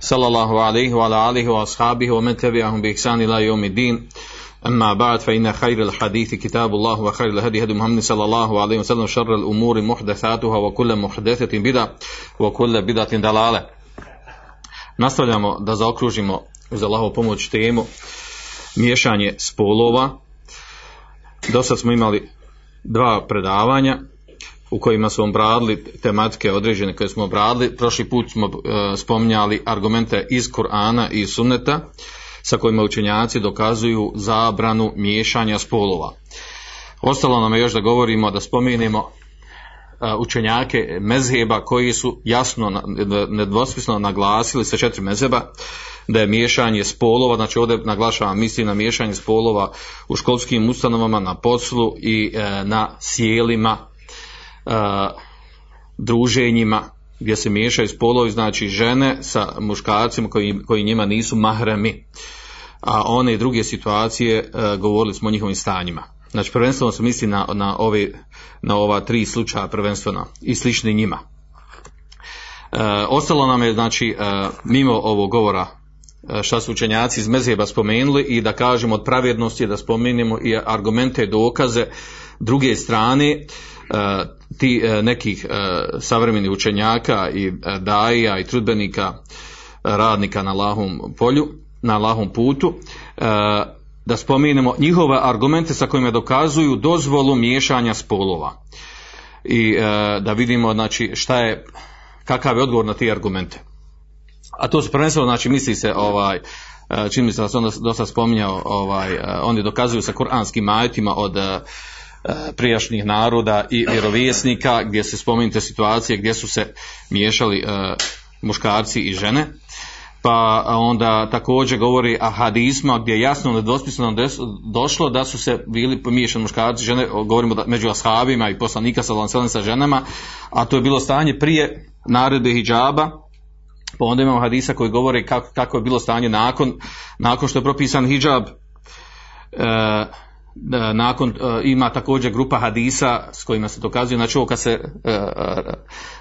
صلى الله عليه وعلى آله وأصحابه ومن تبعهم بإحسان إلى يوم الدين أما بعد فإن خير الحديث كتاب الله وخير الهدي هدي محمد صلى الله عليه وسلم شر الأمور محدثاتها وكل محدثة بدعة وكل بدعة ضلالة Nastavljamo da zaokružimo uz Allahovu pomoć temu miješanje spolova. Do sad smo imali dva predavanja u kojima smo obradili tematike određene koje smo obradili. Prošli put smo e, spominjali argumente iz Kur'ana i Sunneta sa kojima učenjaci dokazuju zabranu miješanja spolova. Ostalo nam je još da govorimo, da spomenemo e, učenjake mezheba koji su jasno, nedvosmisleno naglasili sa četiri mezheba da je miješanje spolova, znači ovdje naglašavam misli na miješanje spolova u školskim ustanovama, na poslu i e, na sjelima, druženjima gdje se miješaju spolovi, znači žene sa muškarcima koji, koji njima nisu mahremi, a one i druge situacije govorili smo o njihovim stanjima. Znači prvenstveno se misli na, na, ove, na ova tri slučaja prvenstveno i slični njima. E, ostalo nam je znači e, mimo ovog govora šta su učenjaci iz Mezheba spomenuli i da kažemo od pravjednosti da spomenemo i argumente i dokaze druge strane e, ti e, nekih e, savremenih učenjaka i e, daija i trudbenika e, radnika na lahom polju, na lahom putu, e, da spomenemo njihove argumente sa kojima dokazuju dozvolu miješanja spolova. I e, da vidimo znači šta je kakav je odgovor na te argumente. A to su prvenstveno, znači misli se ovaj, e, čini mi se da sam dosta spominjao, ovaj, e, oni dokazuju sa kuranskim ajetima od e, prijašnjih naroda i vjerovjesnika gdje se spomenute situacije gdje su se miješali muškarci i žene. Pa onda također govori a hadisma gdje je jasno nedvosmisleno des- došlo da su se bili pomiješani muškarci žene, govorimo da, među ashabima i poslanika sa sa ženama, a to je bilo stanje prije naredbe hijjaba, pa onda imamo hadisa koji govori kako, kako je bilo stanje nakon, nakon što je propisan hijab, e, nakon e, ima također grupa hadisa s kojima se dokazuje, znači ovo kad se e, e,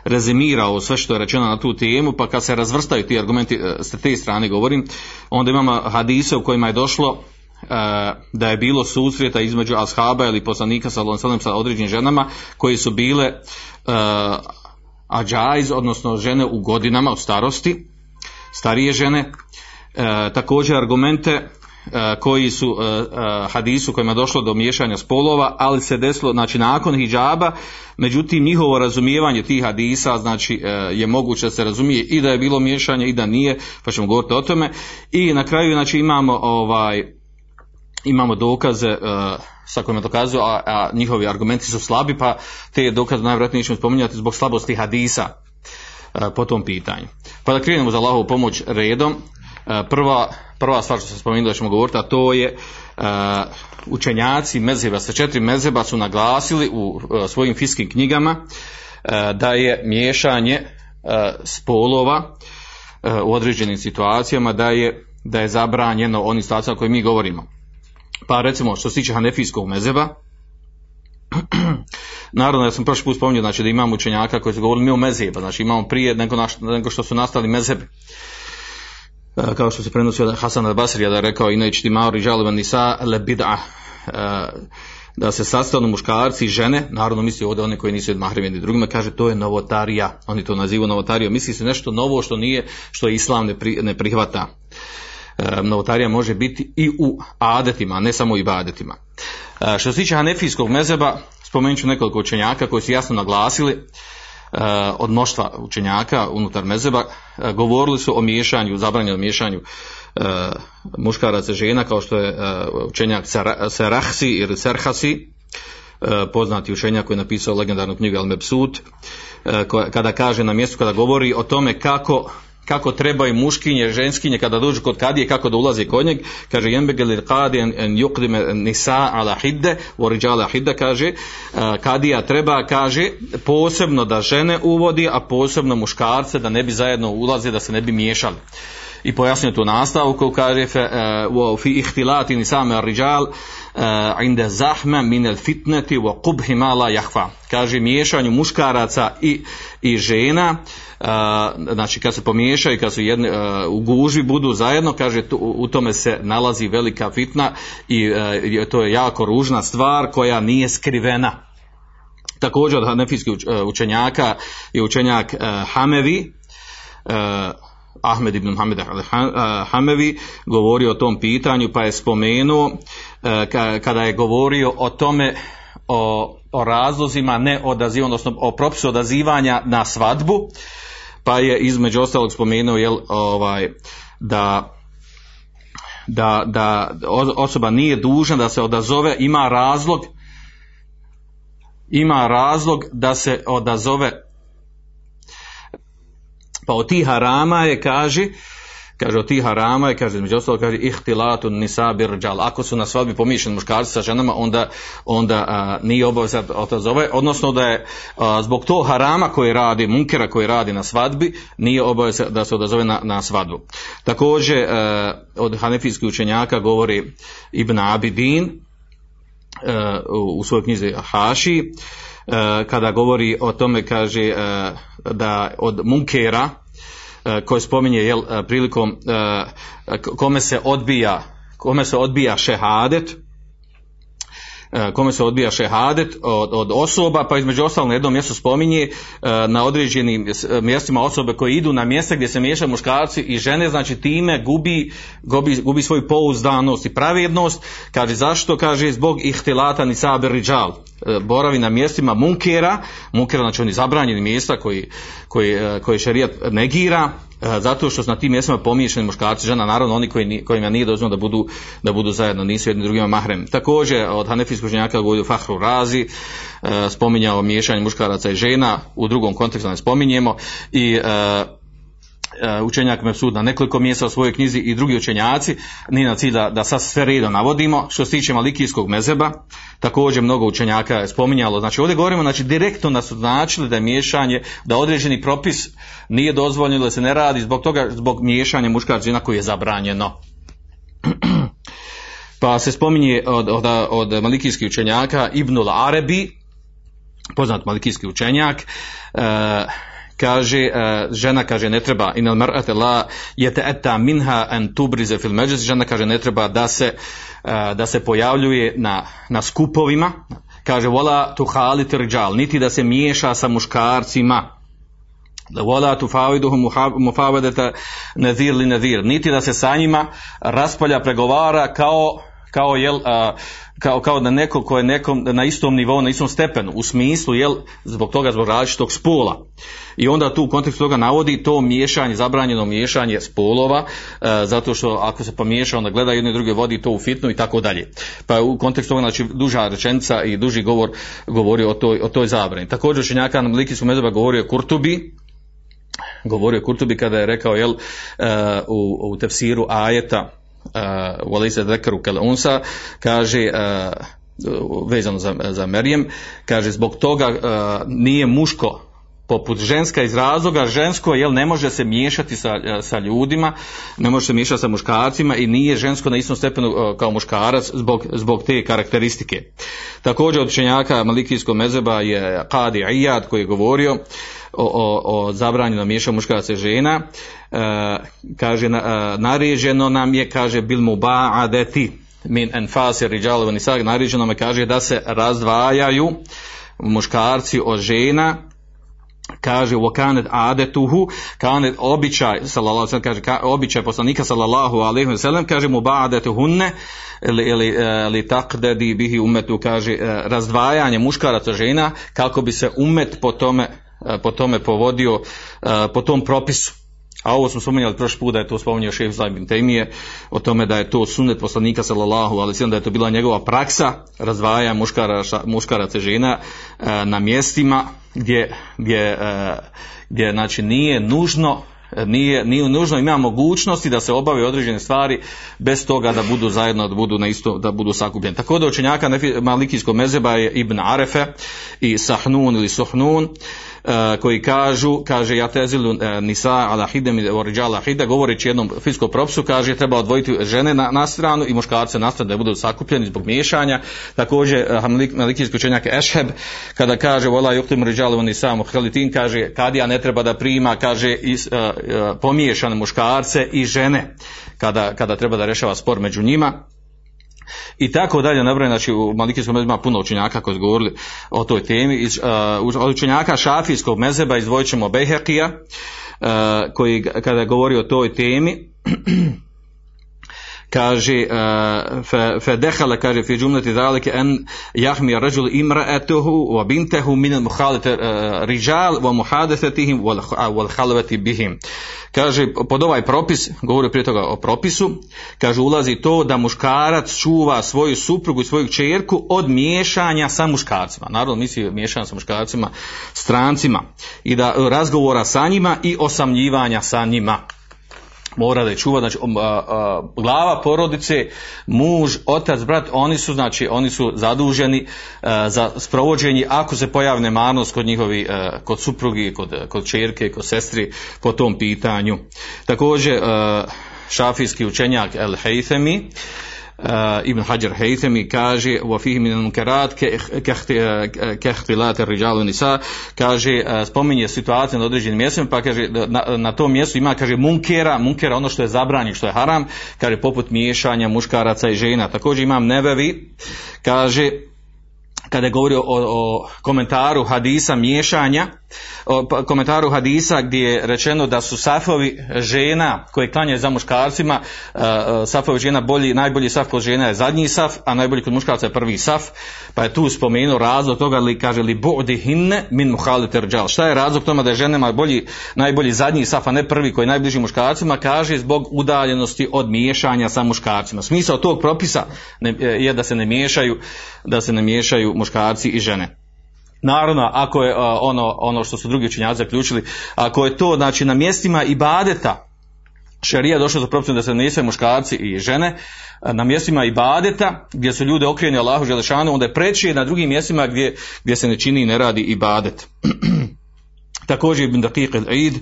rezimira ovo sve što je rečeno na tu temu, pa kad se razvrstaju ti argumenti e, s te strane govorim, onda imamo hadise u kojima je došlo da je bilo susreta između ashaba ili poslanika sa sa određenim ženama koji su bile e, ađajz, odnosno žene u godinama od starosti, starije žene, e, također argumente e, koji su e, e, hadisu kojima je došlo do miješanja spolova, ali se desilo znači nakon hidžaba, međutim njihovo razumijevanje tih hadisa znači e, je moguće da se razumije i da je bilo miješanje i da nije, pa ćemo govoriti o tome. I na kraju znači imamo ovaj imamo dokaze uh, sa kojima dokazuju, a, a njihovi argumenti su slabi, pa te dokaze najvjerojatnije ćemo spominjati zbog slabosti hadisa uh, po tom pitanju. Pa da krenemo za Allahovu pomoć redom. Uh, prva, prva stvar što sam spomenuo da ćemo govoriti, a to je uh, učenjaci mezeba, sa četiri mezeba su naglasili u svojim fiskim knjigama da je miješanje spolova u određenim situacijama, da je, da je zabranjeno onim situacijama kojima mi govorimo. Pa recimo što se tiče Hanefijskog mezeba, naravno ja sam prošli put spomenuo znači, da imamo učenjaka koji su govorili mi o mezeba, znači imamo prije nego, naš, nego što su nastali mezebi. E, kao što se prenosi od Hasan al-Basrija da je rekao inače ti maori žalban nisa le bid'a. E, da se sastanu muškarci i žene, naravno misli ovdje one koji nisu od mahremeni drugima, kaže to je novotarija, oni to nazivu novotarijom, misli se nešto novo što nije, što islam ne, pri, ne prihvata novotarija može biti i u adetima, a ne samo i badetima. E, što se tiče hanefijskog mezeba, spomenut ću nekoliko učenjaka koji su jasno naglasili e, od mnoštva učenjaka unutar mezeba, e, govorili su o miješanju, zabranjenom miješanju e, muškaraca žena, kao što je e, učenjak Ser- Serahsi ili Serhasi, e, poznati učenjak koji je napisao legendarnu knjigu El Mebsut, e, kada kaže na mjestu, kada govori o tome kako kako trebaju muškinje, ženskinje kada dođu kod kadije, kako da ulaze kod njeg, kaže jembegeli kadi en, nisa ala hidde, oriđala hidde, kaže, uh, kadija treba, kaže, posebno da žene uvodi, a posebno muškarce da ne bi zajedno ulaze, da se ne bi miješali. I pojasnio tu nastavku kaže uh, fi ihtilati nisame rijal uh, inda zahma min al fitnati wa qubhi ma la yakhfa kaže miješanju muškaraca i i žena uh, znači kad se pomiješaju kad su jedne, uh, u gužvi budu zajedno kaže u tome se nalazi velika fitna i to je jako ružna stvar koja nije skrivena. Također od hanefijskih učenjaka je učenjak Hamevi Ahmed ibn Muhammed Hamevi govorio o tom pitanju pa je spomenuo kada je govorio o tome o, o razlozima ne odaziva, odnosno o propisu odazivanja na svadbu pa je između ostalog spomenuo jel, ovaj, da da, da osoba nije dužna da se odazove, ima razlog ima razlog da se odazove Pa od tih harama je, kaže, kaže od tih harama je, kaže, među ostalo, kaže, ihtilatu nisa birđal. Ako su na svadbi pomišljeni muškarci sa ženama, onda, onda a, nije obavezat odazove, odnosno da je a, zbog to harama koji radi, munkera koji radi na svadbi, nije obavezat da se odazove na, na svadbu. Također, a, od hanefijskih učenjaka govori Ibn Abidin, u svojoj knjizi Haši, kada govori o tome kaže da od munkera koje spominje jel, prilikom kome se odbija kome se odbija šehadet E, kome se odbija šehadet od, od osoba, pa između ostalog na jednom mjestu spominje e, na određenim mjestima osobe koje idu na mjesta gdje se miješaju muškarci i žene, znači time gubi, gubi, gubi svoju pouzdanost i pravednost. Kaže zašto? Kaže zbog ihtilata ni saber riđal. E, boravi na mjestima munkera, munkera znači oni zabranjeni mjesta koji, koji, koji šerijat negira, zato što su na tim mjestima pomiješani muškarci žena, naravno oni koji, kojima nije dozvoljeno da budu, da budu zajedno, nisu jedni drugima mahrem. Također od hanefijskog ženjaka govorio Fahru Razi, spominjao miješanje muškaraca i žena, u drugom kontekstu ne spominjemo i učenjak Mefsud na nekoliko mjesta u svojoj knjizi i drugi učenjaci, nije na cilj da, da sad sve redom navodimo, što se tiče malikijskog mezeba, također mnogo učenjaka je spominjalo, znači ovdje govorimo, znači direktno nas označili da je miješanje, da određeni propis nije dozvoljeno da se ne radi zbog toga, zbog miješanja muškarca žena koji je zabranjeno. pa se spominje od, od, od malikijskih učenjaka Ibnul Arabi, poznat malikijski učenjak, uh, kaže uh, žena kaže ne treba inal mar'ata la yata'atta minha an tubriza fil majlis. Žena kaže ne treba da se uh, da se pojavljuje na na skupovima. Kaže wala tukhalit rijal niti da se miješa sa muškarcima. Wala tufawiduhum mufawidata nadhir li nadhir niti da se sa njima raspolja pregovara kao kao jel uh, kao, kao da neko ko je nekom na istom nivou, na istom stepenu, u smislu, jel, zbog toga, zbog različitog spola. I onda tu u kontekstu toga navodi to miješanje, zabranjeno miješanje spolova, e, zato što ako se pomiješa, onda gleda jedno i druge vodi to u fitnu i tako dalje. Pa u kontekstu toga, znači, duža rečenica i duži govor govori o toj, o toj zabrani. Također, učenjaka na Likijsku mezoba govori o Kurtubi, govorio Kurtubi kada je rekao, jel, uh, u, u tefsiru ajeta, Walisa Dekaru Unsa kaže uh, vezano za, za Merijem, kaže zbog toga uh, nije muško poput ženska iz razloga, žensko jel ne može se miješati sa, sa ljudima, ne može se miješati sa muškarcima i nije žensko na istom stepenu uh, kao muškarac zbog, zbog te karakteristike. Također od učenjaka Malikijskog mezeba je Qadi Iyad koji je govorio o, o, o zabranjenom miješanju muškaraca i žena, e, kaže, na, e, naređeno nam je, kaže, bil mu ba'adeti min enfasi riđalovo nisag, naređeno nam je, kaže, da se razdvajaju muškarci od žena, kaže u kanet adetuhu kanet običaj sallallahu alejhi kaže ka, običaj poslanika sallallahu alejhi ve sellem kaže mu ba'adetuhunne ili ili e, li taqdadi bihi umetu kaže e, razdvajanje muškaraca žena kako bi se umet po tome E, po tome povodio po tom propisu. A ovo smo spominjali prošli put da je to spominjao šef Zajbin Temije, o tome da je to sunet poslanika sallallahu, ali da je to bila njegova praksa razvaja muškaraca, muškaraca žena e, na mjestima gdje, gdje, gdje znači nije nužno nije, nije nužno ima mogućnosti da se obave određene stvari bez toga da budu zajedno, da budu na isto, da budu sakupljeni. Tako da učenjaka Malikijskog mezeba je Ibn Arefe i Sahnun ili Suhnun, e, koji kažu, kaže ja tezilu e, nisa ala hidem i oriđala hide, govoreći jednom fiskom propisu, kaže treba odvojiti žene na, na stranu i muškarce na stranu da budu sakupljeni zbog miješanja. Također e, Malik- Malikijski učenjak Ešheb, kada kaže vola juktim riđalu nisa muhalitin, kaže kadija ne treba da prima, kaže is, e, e, pomiješane muškarce i žene kada, kada treba da rešava spor među njima i tako dalje nabrojeno, znači u Malikijskom mezebu ima puno učenjaka koji su govorili o toj temi. Iz, uh, od učenjaka šafijskog mezeba izdvojit ćemo Behekija, uh, koji kada govori o toj temi, kaže uh, fe, fe dehala kaže fi džumleti zalike en jahmi rajul imra'atuhu wa bintahu min al uh, rijal wa muhadathatihim wal wal bihim. Kaže pod ovaj propis govori prije toga o propisu kaže ulazi to da muškarac čuva svoju suprugu i svoju čerku od miješanja sa muškarcima. Naravno misli miješanja sa muškarcima strancima. I da razgovora sa njima i osamljivanja sa njima mora da je čuva, znači a, a, glava porodice, muž, otac, brat, oni su znači oni su zaduženi a, za sprovođenje ako se pojavi nemarnost kod njihovi a, kod suprugi, kod kod ćerke, kod sestri po tom pitanju. Također a, šafijski učenjak El Haythami Uh, Ibn Hajar Haythami kaže wa fihi min al-munkarat ka ihtilat ar-rijal nisa kaže uh, spominje situaciju na određenim mjestima pa kaže na, na tom mjestu ima kaže munkera munkera ono što je zabranjeno što je haram kaže poput miješanja muškaraca i žena. Također imam nevevi kaže kada je govorio o, o komentaru hadisa miješanja, o pa, komentaru hadisa gdje je rečeno da su safovi žena koje klanjaju za muškarcima, uh, safovi žena bolji, najbolji saf kod žena je zadnji saf, a najbolji kod muškarca je prvi saf, pa je tu spomenuo razlog toga li kaže li bu'di hinne min muhaliter džal. Šta je razlog toma da je ženama bolji, najbolji zadnji saf, a ne prvi koji je najbliži muškarcima, kaže zbog udaljenosti od miješanja sa muškarcima. Smisao tog propisa ne, je da se ne miješaju, da se ne miješaju muškarci i žene. Naravno, ako je ono, ono što su drugi učinjaci zaključili, ako je to znači, na mjestima ibadeta, šarija došla za propisom da se ne muškarci i žene, na mjestima ibadeta, gdje su ljude okrenuli Allahu Želešanu, onda je preći na drugim mjestima gdje, gdje se ne čini i ne radi ibadet. Također Ibn Daqiq al-Eid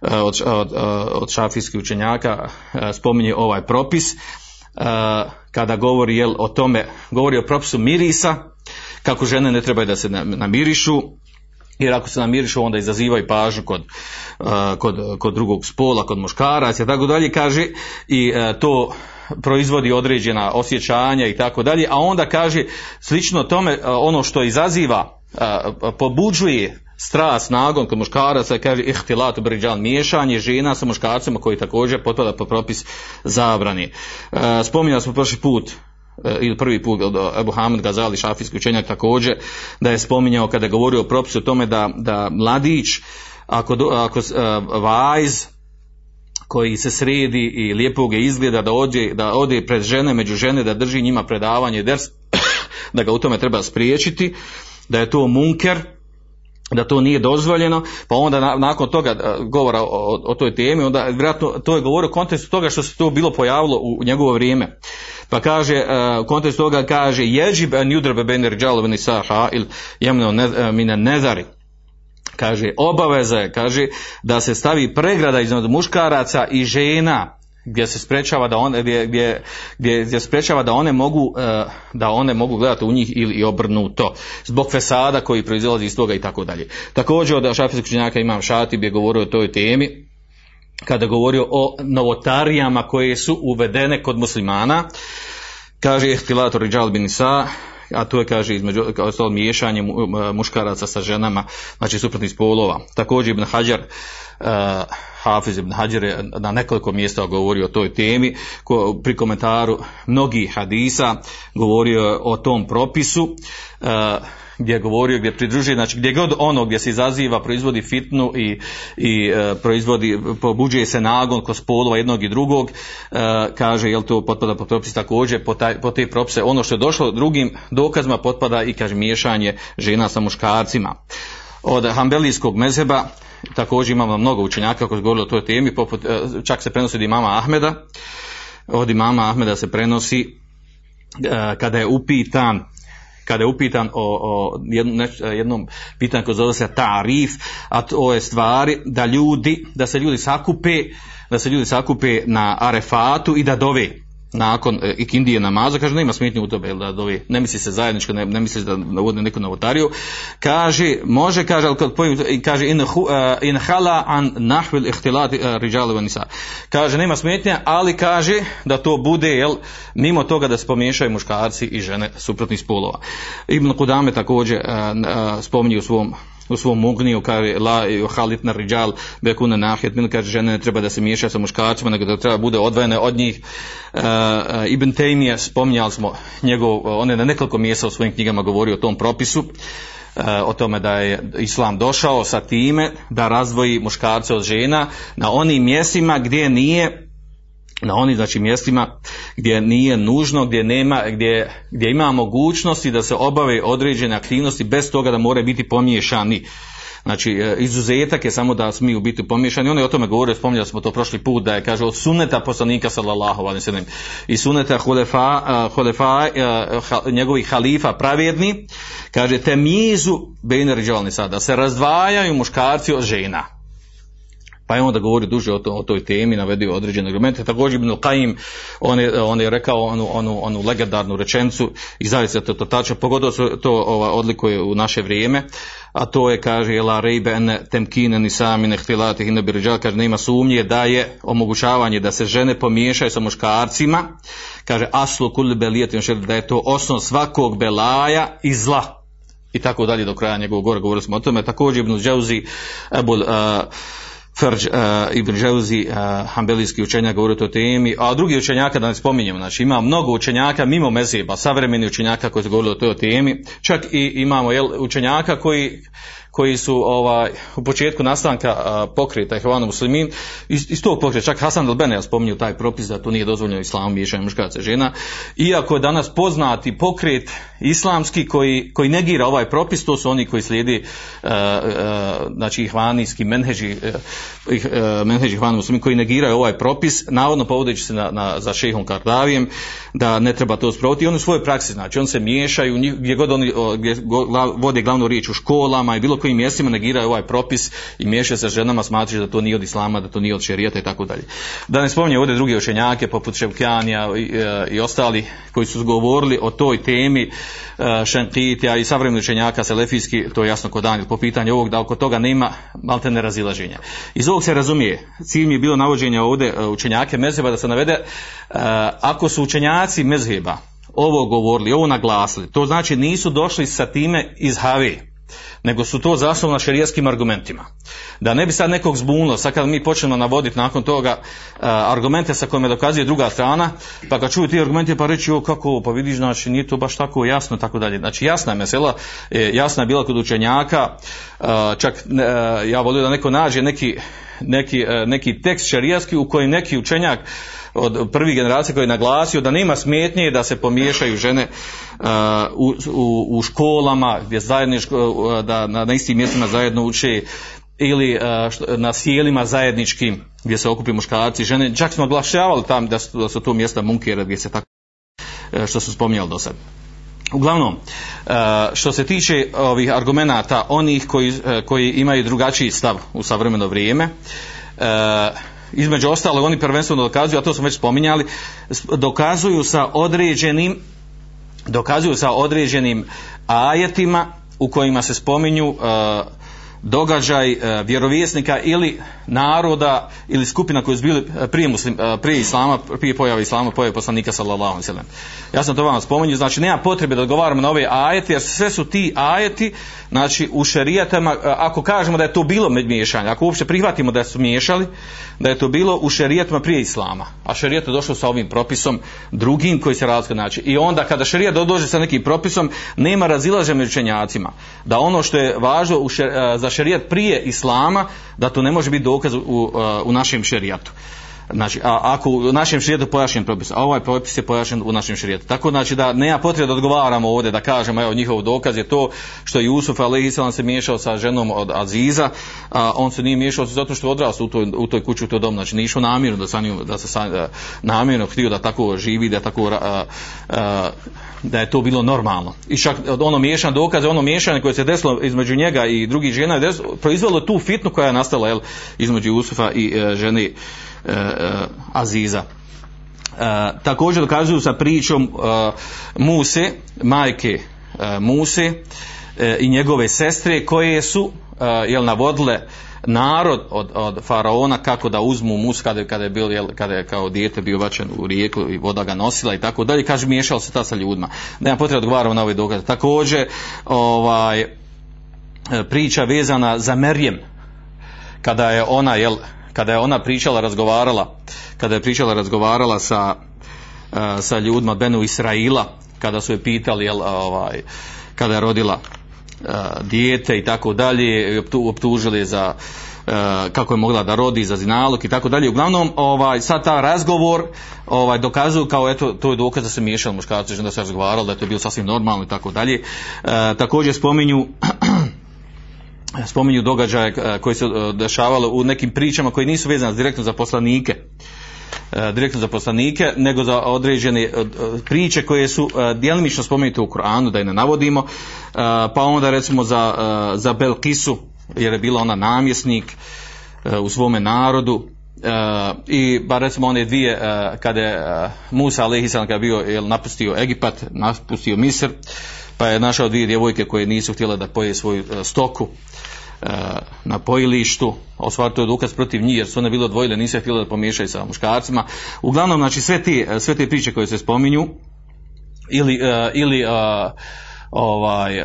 od, od, od šafijskih učenjaka spominje ovaj propis kada govori jel, o tome, govori o propisu mirisa, kako žene ne trebaju da se namirišu, jer ako se namirišu onda izazivaju pažnju kod, kod, kod drugog spola, kod muškaraca i tako dalje, kaže i uh, to proizvodi određena osjećanja i tako dalje, a onda kaže slično tome uh, ono što izaziva, pobuđuje strast, nagon kod muškaraca, kaže ihtilat briđan, miješanje žena sa muškarcima koji također potpada po propis zabrani. Spominjali smo prošli put ili prvi put Ebu Hamid Gazali, šafijski učenjak također, da je spominjao kada je govorio o propisu o tome da, da mladić, ako, ako uh, vajz, koji se sredi i lijepo ga izgleda da ode, da ode pred žene, među žene, da drži njima predavanje ders, da ga u tome treba spriječiti, da je to munker, da to nije dozvoljeno, pa onda na, nakon toga govora o, o, toj temi, onda vjerojatno to je govorio u kontekstu toga što se to bilo pojavilo u, njegovo vrijeme. Pa kaže, uh, u kontekstu toga kaže, jeđib an yudrbe ben rijal ibn saha il jemno ne, mine nezari. Kaže, obaveza je, kaže, da se stavi pregrada iznad muškaraca i žena, gdje se sprečava da one gdje, gdje, gdje, sprečava da one mogu uh, da one mogu gledati u njih ili i obrnuto zbog fesada koji proizilazi iz toga i tako dalje. Također od šafijskog učenjaka imam Šatib je govorio o toj temi kada govorio o novotarijama koje su uvedene kod muslimana kaže ihtilator rijal bin a to je kaže između to miješanje muškaraca sa ženama znači suprotnih spolova također ibn Hajar uh, Hafiz ibn Hajar je na nekoliko mjesta govorio o toj temi ko, pri komentaru mnogih hadisa govorio o tom propisu uh, gdje je govorio, gdje pridružuje, znači gdje god ono gdje se izaziva, proizvodi fitnu i, i e, proizvodi, pobuđuje se nagon kod spolova jednog i drugog, e, kaže, jel to potpada po propisi također, po, taj, po te propise, ono što je došlo drugim dokazima potpada i, kaže, miješanje žena sa muškarcima. Od hambelijskog mezeba također imamo mnogo učenjaka koji su govorili o toj temi, poput, e, čak se prenosi od imama Ahmeda, od imama Ahmeda se prenosi e, kada je upitan kada je upitan o, o jednom, neš, jednom pitanju koje zove se tarif, a to je stvari da ljudi, da se ljudi sakupe, da se ljudi sakupe na arefatu i da dove nakon e, ikindije namaza, kaže nema smetnje u tome, da dovi, ne misli se zajedničko, ne, ne misli da uvodi neku novotariju, kaže, može, kaže, ali kad pojim, kaže, in, hu, uh, in hala an nahvil ihtilati uh, nisa. Kaže, nema smetnje, ali kaže da to bude, jel, mimo toga da se pomiješaju muškarci i žene suprotnih spolova. Ibn Kudame također uh, spominje u svom u svom mugniju kaže la halit na rijal bekune nahijet min kaže žene ne treba da se miješa sa muškarcima nego da treba bude odvojene od njih. Uh, Ibn Taymije spominjali smo njegov on je na nekoliko mjesta u svojim knjigama govorio o tom propisu uh, o tome da je islam došao sa time da razdvoji muškarce od žena na onim mjestima gdje nije na onim znači mjestima gdje nije nužno, gdje nema, gdje, gdje ima mogućnosti da se obave određene aktivnosti bez toga da moraju biti pomiješani. Znači, e, izuzetak je samo da smiju biti pomiješani. Oni o tome govore, spominjali smo to prošli put, da je, kaže, od suneta poslanika, sallallahu alaihi i suneta hulefa, uh, hulefa uh, njegovih halifa pravedni, kaže, temizu bejner sad, da se razdvajaju muškarci od žena pa je onda govori duže o, to, o toj temi, navedio određene argumente. Također Ibn Qaim, on je, on je rekao onu, onu, onu legendarnu rečencu i zaista to, to tačno, pogotovo se to ova, odlikuje u naše vrijeme, a to je, kaže, la rejbe en temkine ni sami ne hine birđal, kaže, nema sumnje da je omogućavanje da se žene pomiješaju sa muškarcima, kaže, aslu kulli belijetin, da je to osnov svakog belaja i zla. I tako dalje do kraja njegovog govora govorili smo o tome. Također Ibn Džauzi, Ebul, uh, Farđ uh, Ibn uh, hambelijski učenjak govori o temi, a drugi učenjaka da ne spominjemo, znači ima mnogo učenjaka mimo mezeba, savremeni učenjaka koji su govorili o toj temi, čak i imamo jel, učenjaka koji koji su ovaj, u početku nastanka pokreta Ihvanu muslimin, iz, iz tog pokreta, čak Hasan al-Bene spominju taj propis da to nije dozvoljeno islamom miješanje muškaraca i žena, iako je danas poznati pokret islamski koji, koji negira ovaj propis, to su oni koji slijedi uh, uh, znači ihvanijski menheđi, uh, uh, menheđi Ihvanu muslimin koji negiraju ovaj propis, navodno povodeći se na, na, za šehom Kardavijem, da ne treba to sprovoditi. Oni u svojoj praksi, znači on se miješaju gdje god oni gdje vode glavnu riječ u školama i bilo kojim mjestima negiraju ovaj propis i miješaju se ženama smatrajući da to nije od islama, da to nije od šerijata i tako dalje. Da ne spominje ovdje druge učenjake poput Ševkjanija i, i ostali koji su govorili o toj temi Šenkitija i savremeni učenjaka Selefijski, to je jasno kod dan po pitanju ovog da oko toga nema malte ne razilaženja. Iz ovog se razumije, cilj mi je bilo navođenja ovdje učenjake mezheba da se navede ako su učenjaci mezheba ovo govorili, ovo naglasili, to znači nisu došli sa time iz Havi, nego su to zasnovno šerijskim argumentima. Da ne bi sad nekog zbunilo, sad kad mi počnemo navoditi nakon toga uh, argumente sa kojima dokazuje druga strana, pa kad čuju ti argumenti pa reći, o kako, pa vidiš, znači nije to baš tako jasno, tako dalje. Znači jasna je mesela, e, jasna je bila kod učenjaka, uh, čak uh, ja volio da neko nađe neki, neki, neki tekst šerijski u kojem neki učenjak od prvih generacija koji je naglasio da nema smetnje da se pomiješaju žene uh, u, u, u školama gdje zajedničko, uh, da na, na istim mjestima zajedno uče ili uh, na sjelima zajedničkim gdje se okupi muškarci i žene. Čak smo oglašavali tam da su, da su to mjesta munkera gdje se tako što su spominjali do sad. Uglavnom, što se tiče ovih argumenata, onih koji, koji imaju drugačiji stav u savremeno vrijeme, između ostalog oni prvenstveno dokazuju, a to smo već spominjali, dokazuju sa određenim dokazuju sa određenim ajetima u kojima se spominju uh, događaj uh, vjerovjesnika ili naroda ili skupina koji su bili uh, prije, muslim, uh, prije islama, prije pojave islama, pojave poslanika sallallahu alejhi. Ja sam to vam spomenuo, znači nema potrebe da odgovaramo na ove ajete, jer sve su ti ajeti, znači u šerijatama, ako kažemo da je to bilo miješanje, ako uopće prihvatimo da su miješali, da je to bilo u šerijatama prije islama, a šerijat je došao sa ovim propisom drugim koji se razlikuje znači. I onda kada šerijat dođe sa nekim propisom, nema razilaženja među učenjacima, da ono što je važno u šer, za šerijat prije islama, da to ne može biti dokaz u, u našem šerijatu. Znači, a, ako u našem širijetu pojašnjen propis, a ovaj propis je pojašnjen u našem širijetu. Tako znači da nema potrebe da odgovaramo ovdje, da kažemo, evo njihov dokaz je to što je Jusuf a.s. se miješao sa ženom od Aziza, a on se nije miješao zato što je odrastao u toj, u toj kući, u toj dom, znači nije išao namjerno da, sa njim, da se sa, namjerno htio da tako živi, da tako a, a, da je to bilo normalno. I čak ono miješan dokaz, ono miješanje koje se desilo između njega i drugih žena, je proizvelo tu fitnu koja je nastala jel, između Jusufa i e, žene Aziza. E, također dokazuju sa pričom e, Muse, majke e, Muse e, i njegove sestre koje su e, jel, navodile narod od, od faraona kako da uzmu mus kada, kada je bio jel, kada je kao dijete bio bačen u rijeku i voda ga nosila i tako dalje. Kaže miješao se ta sa ljudima. Nema potrebe odgovaramo na ove dokaze. Također ovaj e, priča vezana za Merjem kada je ona jel, kada je ona pričala, razgovarala, kada je pričala, razgovarala sa, uh, sa ljudima Benu Israila, kada su je pitali, jel, ovaj, kada je rodila uh, dijete i tako dalje, optužili za uh, kako je mogla da rodi za zinalog i tako dalje. Uglavnom, ovaj, sad ta razgovor ovaj, dokazuju kao eto, to je dokaz da se miješali muškarci, da se razgovaralo, da je to bilo sasvim normalno i tako dalje. Također spominju spominju događaje eh, koji se dešavalo u nekim pričama koji nisu vezane direktno za poslanike eh, direktno za poslanike, nego za određene priče koje su djelimično spomenute u Koranu, da je ne navodimo, pa onda recimo za, za Belkisu, jer je bila ona namjesnik u svome narodu, i ba recimo one dvije, kada je Musa Alehisan kada je bio napustio Egipat, napustio Misr, pa je našao dvije djevojke koje nisu htjele da poje svoju stoku, na pojilištu, osvar to je dokaz protiv njih, jer su one bile odvojile, nisu htjeli da pomiješaju sa muškarcima. Uglavnom, znači, sve te, sve te priče koje se spominju, ili, uh, ili ovaj,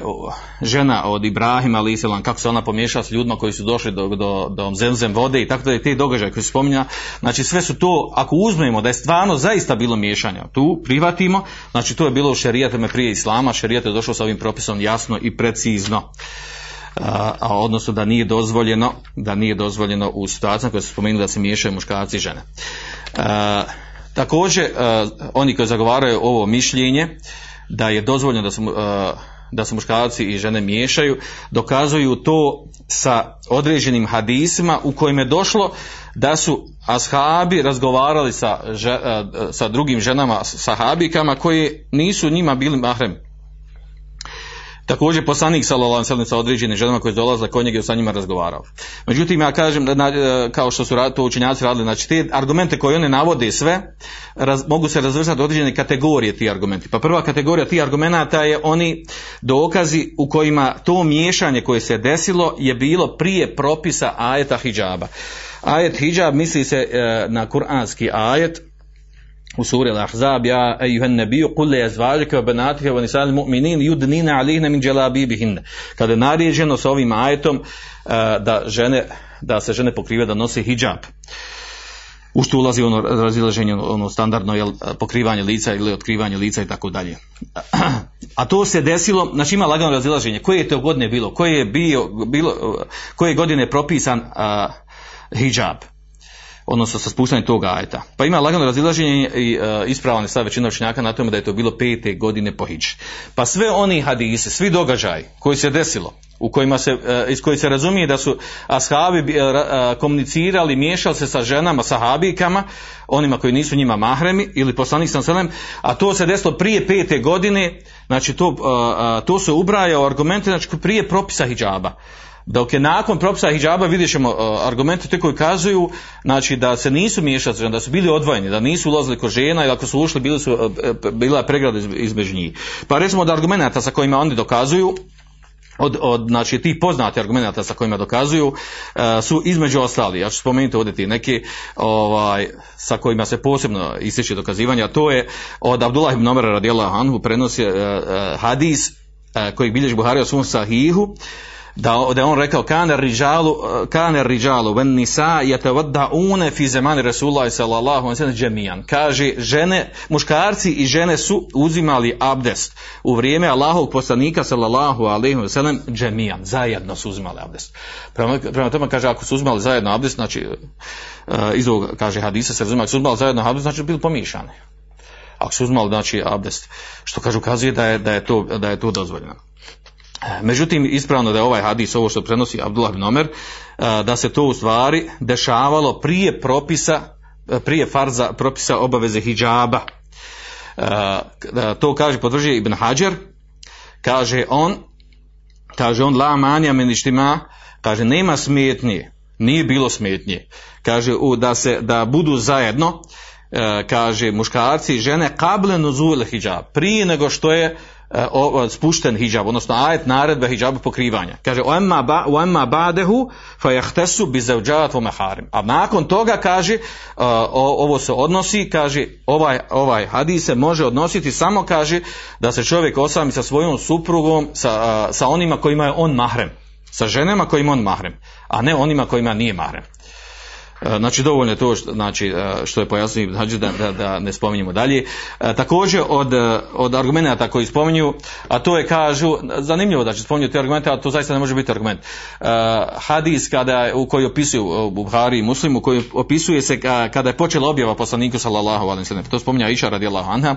žena od Ibrahima, ali Iselan, kako se ona pomiješala s ljudima koji su došli do, do, do zemzem vode i tako da je te događaje koje se spominja, znači sve su to, ako uzmemo da je stvarno zaista bilo miješanja, tu privatimo, znači to je bilo u šerijatama prije Islama, šerijat je došao sa ovim propisom jasno i precizno. A, a odnosno da nije dozvoljeno da nije dozvoljeno u situacijama koje se spomenuli da se miješaju muškarci i žene. A, također a, oni koji zagovaraju ovo mišljenje da je dozvoljeno da su a, da se muškarci i žene miješaju, dokazuju to sa određenim hadisima u kojim je došlo da su ashabi razgovarali sa, sa drugim ženama, sahabikama koji nisu njima bili mahrem Također poslanik sallallahu alejhi sa određenim ženama koje dolazile kod njega i sa njima razgovarao. Međutim ja kažem da e, kao što su to učenjaci radili, znači te argumente koje one navode sve raz, mogu se razvrstati određene kategorije ti argumenti. Pa prva kategorija ti argumenata je oni dokazi u kojima to miješanje koje se desilo je bilo prije propisa ajeta hidžaba. Ajet hijab misli se e, na kuranski ajet u suri Al-Ahzab ja ejuhan nabiju kul li azvađike wa banatike wa nisali mu'minin yudnina alihne min dželabibihin kada je naređeno sa ovim ajetom uh, da žene da se žene pokrive da nose hijab. U što ulazi ono razilaženje ono standardno jel, pokrivanje lica ili otkrivanje lica i tako dalje. A to se desilo znači ima lagano razilaženje koje je to godine bilo koje je bio bilo koje godine je propisan uh, hijab odnosno sa spuštanjem tog ajeta. Pa ima lagano razilaženje i uh, ispravan je sad većina učenjaka na tome da je to bilo pete godine po hiđi. Pa sve oni hadise, svi događaji koji se desilo, u kojima se, uh, iz kojih se razumije da su ashabi uh, uh, komunicirali, miješali se sa ženama, sahabikama, onima koji nisu njima mahremi ili poslanik sam selem, a to se desilo prije pete godine, znači to, uh, uh, to se ubraja u argumente znači prije propisa hijjaba dok je nakon propisa hijjaba vidjet ćemo uh, argumente te koji kazuju znači da se nisu miješali, da su bili odvojeni, da nisu ulazili kod žena i ako su ušli bili su, uh, bila je pregrada između njih. Pa recimo od argumenta sa kojima oni dokazuju od, od znači tih poznati argumenta sa kojima dokazuju uh, su između ostali ja ću spomenuti ovdje ti neki ovaj, sa kojima se posebno ističe dokazivanja to je od Abdullah ibn Omer radijallahu anhu prenosi uh, uh, hadis koji bilježi Buhari o svom sahihu da, da je on rekao kane riđalu kane riđalu ven nisa yatawaddaune fi zamani Rasulullah sallallahu sellem džemijan kaže žene muškarci i žene su uzimali abdest u vrijeme Allahovog poslanika sallallahu alejhi ve sellem džemijan zajedno su uzimali abdest. Prema, prema tome kaže ako su uzimali zajedno abdest znači uh, iz ovog kaže hadisa se razumije ako su uzimali zajedno abdest znači bili pomiješani. Ako su uzimali znači abdest. Što kaže ukazuje da je, da je to da je to dozvoljeno Međutim, ispravno da je ovaj hadis, ovo što prenosi Abdullah ibn Omer, da se to u stvari dešavalo prije propisa, prije farza propisa obaveze hijjaba. To kaže, potvrđuje Ibn Hajar, kaže on, kaže on, la manja meništima, kaže, nema smetnje, nije bilo smetnje, kaže, u, da se, da budu zajedno, kaže, muškarci i žene, kable nuzul hijjab, prije nego što je spušten hijab, odnosno ajet naredbe hijabu pokrivanja. Kaže, o emma, badehu fa jahtesu bi meharim. A nakon toga kaže, o, ovo se odnosi, kaže, ovaj, ovaj hadis se može odnositi samo, kaže, da se čovjek osami sa svojom suprugom, sa, sa onima kojima je on mahrem. Sa ženama kojima on mahrem, a ne onima kojima nije mahrem. Znači dovoljno je to što, znači, što je pojasnio znači da, da, da ne spominjemo dalje. Također od, od argumenta koji spominju, a to je kažu, zanimljivo da će spominju te argumente, a to zaista ne može biti argument. Hadis kada, u koji opisuju Buhari i Muslimu, koji opisuje se kada je počela objava poslaniku sallallahu alaihi sallam, to spominja Iša radijallahu anha,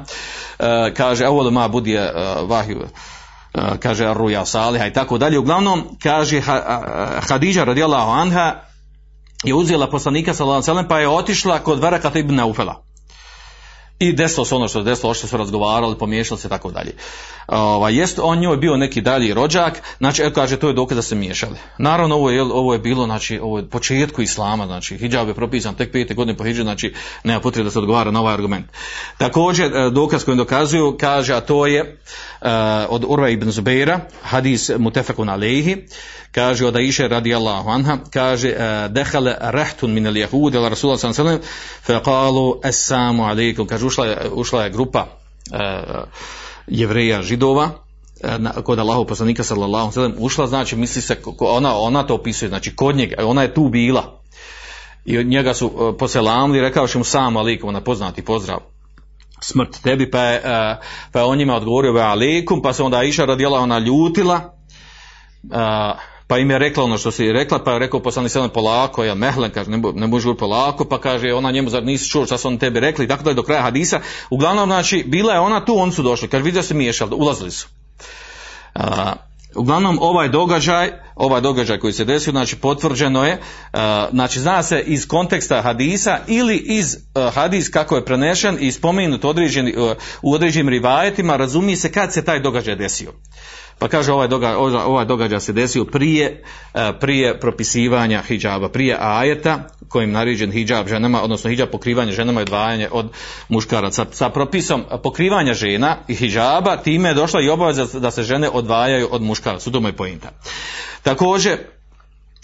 kaže, ovo ma budije vahiju, kaže Ruja Saliha i tako dalje. Uglavnom, kaže Hadidža radijallahu anha, je uzela poslanika sallallahu alejhi pa je otišla kod Varakata ibn Naufela. I desilo se ono što se desilo, što su razgovarali, pomiješali se tako dalje. Ovaj jest on njoj bio neki dalji rođak, znači evo kaže to je dokaz da se miješali. Naravno ovo je ovo je bilo znači ovo je početku islama, znači hidžab je propisan tek pete godine po hidžu, znači nema potrebe da se odgovara na ovaj argument. Također dokaz kojim dokazuju kaže a to je uh, od Urva ibn Zubeira, hadis mutafakun alejhi, kaže od Aisha radijallahu anha, kaže dehale rehtun min al jehudi ala Rasulullah ve sellem, fa qalu assalamu alejkum, kaže ušla je, ušla je grupa uh, jevreja židova kod Allahov poslanika sallallahu sellem ušla znači misli se ona ona to opisuje znači kod njega ona je tu bila. I od njega su poselamili rekao mu sam alejkum na poznati pozdrav smrt tebi pa je, pa je on njima odgovorio alejkum pa se onda Aisha radijallahu ona ljutila pa im je rekla ono što si rekla, pa je rekao poslani sedam polako, ja mehlen, kaže, ne, ne može polako, pa kaže, ona njemu, zar nisi čuo šta su on tebi rekli, tako da do kraja hadisa. Uglavnom, znači, bila je ona tu, oni su došli, kaže, vidio se miješali, ulazili su. A, uglavnom, ovaj događaj, ovaj događaj koji se desio, znači, potvrđeno je, a, znači, zna se iz konteksta hadisa ili iz a, hadis kako je prenešen i spomenut određeni, u određenim rivajetima, razumije se kad se taj događaj desio. Pa kaže ovaj događaj, ovaj događaj se desio prije, prije propisivanja hijjaba, prije ajeta kojim naređen hijjab ženama, odnosno hijjab pokrivanje ženama i odvajanje od muškaraca. Sa propisom pokrivanja žena i hijjaba time je došla i obaveza da se žene odvajaju od muškaraca. U tome je pojinta. Također,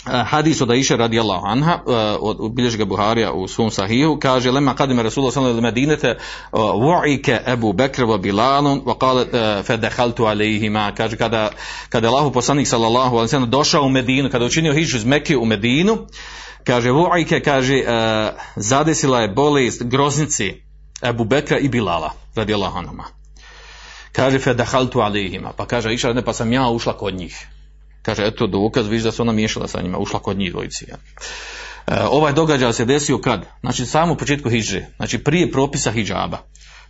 hadis od Aisha radijallahu anha od bilježi ga Buharija u svom sahihu kaže lema kadime Rasulullah sallallahu alejhi medinete wa'ike Abu Bekr wa Bilal wa qala fa dakhaltu alayhima kaže kada kada Allahu poslanik sallallahu alejhi ve došao u Medinu kada učinio hidžu iz Mekke u Medinu kaže wa'ike kaže zadesila je bolest groznici Abu Bekra i Bilala radijallahu anhuma. Kaže fa dakhaltu alayhima pa kaže Aisha ne pa sam ja ušla kod njih Kaže, eto dokaz, viš da se ona miješala sa njima, ušla kod njih dvojici. Ja. E, ovaj događaj se desio kad? Znači, samo u početku hijđe, znači prije propisa hijđaba.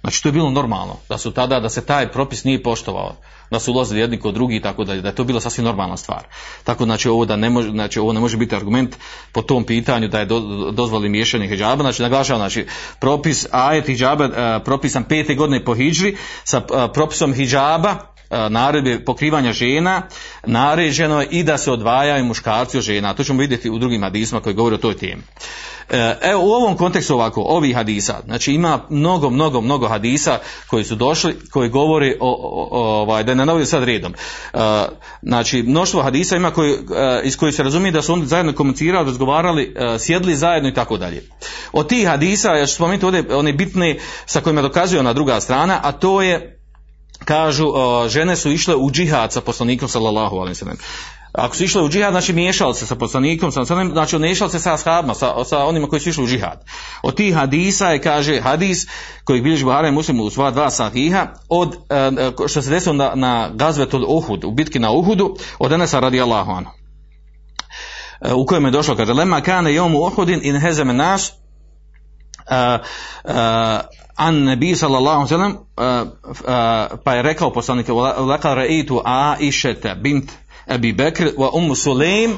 Znači, to je bilo normalno, da su tada, da se taj propis nije poštovao, da su ulazili jedni kod drugi, tako da, da je to bila sasvim normalna stvar. Tako znači ovo da ne može, znači ovo ne može biti argument po tom pitanju da je do, dozvoli miješanje hijjaba, znači naglašavam, znači propis ajet hijjaba uh, propisan pete godine po hijđri sa uh, propisom hijjaba naredbe pokrivanja žena naređeno je i da se odvajaju muškarci od žena. To ćemo vidjeti u drugim hadisma koji govore o toj temi. Evo u ovom kontekstu ovako, ovih hadisa, znači ima mnogo, mnogo, mnogo hadisa koji su došli, koji govori o, o, o ovaj, da ne navodim sad redom. Znači, mnoštvo hadisa ima koji, iz kojih se razumije da su oni zajedno komunicirali, razgovarali, sjedli zajedno i tako dalje. Od tih hadisa, ja ću spomenuti ovdje one bitne sa kojima dokazuje ona druga strana, a to je kažu žene su išle u džihad sa poslanikom sallallahu alejhi ve sellem. ako su išli u džihad, znači miješali se sa poslanikom, sa, znači miješali se sa ashabima, sa, sa onima koji su išli u džihad. Od tih hadisa je, kaže, hadis koji bilježi Buhara Muslim u sva dva sahiha, od, e, što se desilo na, na gazvetul Uhud, u bitki na Uhudu, od Enesa radijallahu anhu. E, u kojem je došlo, kaže, lema kane jomu Uhudin in hezeme uh, uh, an nebi sallallahu sallam uh, uh, pa je rekao poslanik laka reitu Aishete bint Abi Bekr wa Ummu Sulaim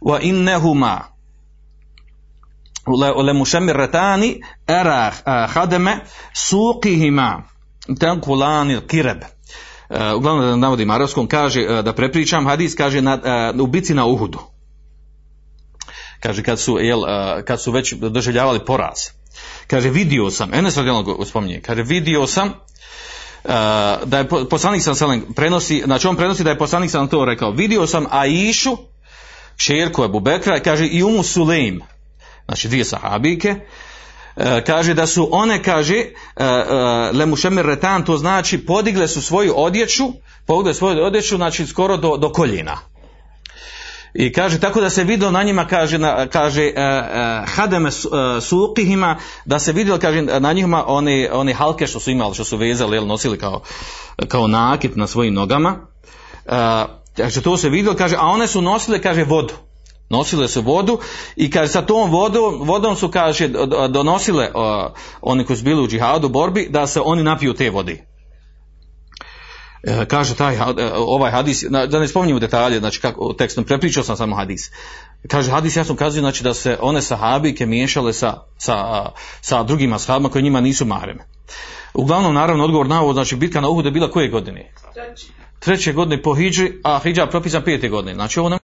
wa innehuma le mušemirretani era uh, hademe suqihima tankulani kireb uglavnom da navodim arabskom, kaže, da prepričam, hadis kaže na, u bici na Uhudu. Kaže, kad su, jel, kad su već doživljavali poraz. Kaže, vidio sam, Enes radijalno spominje, kaže, vidio sam uh, da je po- poslanik sam selem prenosi, znači on prenosi da je poslanik sam to rekao, vidio sam Aishu, šerku Ebu Bekra, kaže, i Umu Sulejm, znači dvije sahabike, E, kaže da su one kaže e, e, lemušemir retan to znači podigle su svoju odjeću podigle svoju odjeću znači skoro do, do koljena i kaže tako da se vidio na njima kaže na, kaže uh, uh, hademe uh, suqihima da se vidio kaže na njima oni oni halke što su imali što su vezali jel nosili kao kao nakit na svojim nogama. Kaže to se vidio kaže a one su nosile kaže vodu. Nosile su vodu i kaže sa tom vodom, vodom su kaže do- do- donosile oni koji su bili u džihadu borbi da se oni napiju te vode. E, kaže taj e, ovaj hadis da ne spominjem detalje znači kako tekstom prepričao sam samo hadis. Kaže hadis jasno kazuje znači da se one sahabike miješale sa, sa, sa drugim ashabima koji njima nisu mahreme uglavnom naravno odgovor na ovo znači bitka na Uhudu je bila koje godine? Treće. Godine po hidži a hidža propisan pete godine. Znači ovo ne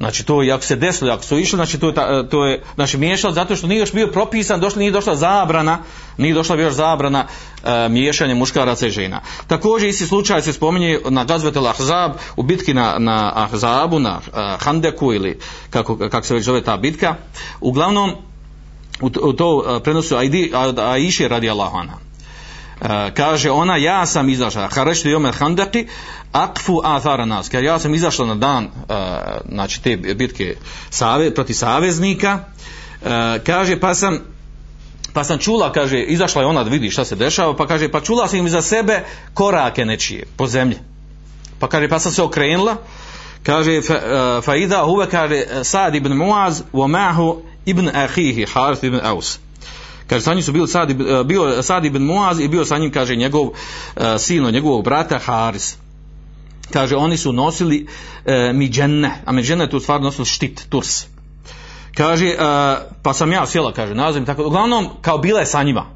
Znači to ako se desilo, ako su išli, znači to je, ta, to je znači miješalo zato što nije još bio propisan, došla, nije došla zabrana, nije došla još zabrana e, miješanja muškaraca i žena. Također isti slučaj se spominje na Gazvetel Ahzab, u bitki na, na Ahzabu, na uh, Handeku ili kako, kako se već zove ta bitka. Uglavnom, u to, u to e, prenosu Aidi, a, Aiše radi Allahana. E, kaže ona ja sam izašla hareštu jomer handaki akfu athara nas kaže ja sam izašla na dan e, znači te bitke save, protiv saveznika e, kaže pa sam pa sam čula, kaže, izašla je ona da vidi šta se dešava, pa kaže, pa čula sam iza sebe korake nečije po zemlji. Pa kaže, pa sam se okrenula, kaže, fa, uh, fa ida huve, kaže, Sad ibn Muaz, wa mahu ibn ahihi, Harith ibn Aus. Kaže, sa njim su bili Sad, uh, bio Sad ibn Muaz i bio sa njim, kaže, njegov uh, sin od njegovog brata Haris. Kaže, oni su nosili uh, miđenne, a miđenne je tu stvar nosili štit, turs. Kaže, uh, pa sam ja sjela, kaže, nazvim tako, uglavnom, kao bila je sa njima.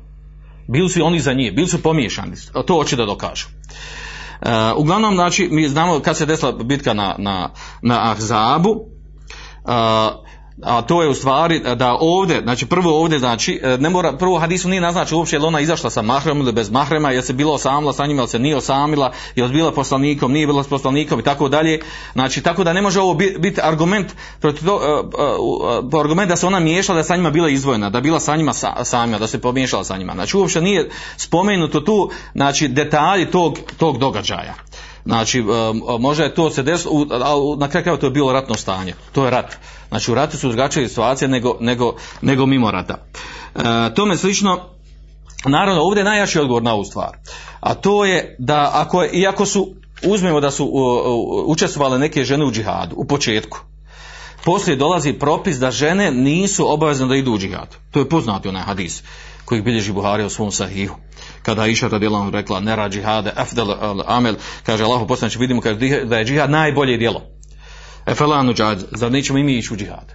Bili su oni za njih, bili su pomiješani, to hoće da dokažu. Uh, uglavnom, znači, mi znamo kad se desila bitka na, na, na Ahzabu, uh, a to je u stvari da ovdje, znači prvo ovdje, znači, e, ne mora, prvo hadisu nije naznačio uopće je li ona izašla sa mahremom ili bez mahrema, je se bilo osamila sa njima, ili se nije osamila, je li bila poslanikom, nije bila s poslanikom i tako dalje. Znači, tako da ne može ovo biti bit argument, protiv to, uh, uh, argument da se ona miješala, da je sa njima bila izdvojena, da bila sa njima sa, samima, da se pomiješala sa njima. Znači, uopće nije spomenuto tu, znači, detalji tog, tog događaja. Znači, može je to se desilo, u- a u- na kraju krajeva to je bilo ratno stanje. To je rat. Znači, u ratu su drugačije situacije nego, nego, nego mimo rata. E, tome slično, naravno, ovdje je najjači odgovor na ovu stvar. A to je da, ako je, iako su, uzmemo da su učestvovale neke žene u džihadu, u početku, poslije dolazi propis da žene nisu obavezne da idu u džihad. To je poznati onaj hadis koji bilježi Buhari u svom sahihu. Kada je Iša anhu rekla nera džihade afdal al amel, kaže Allahu poslanici vidimo kaže da je džihad najbolje djelo. Efelanu džihad, zar nećemo i mi ići u džihad?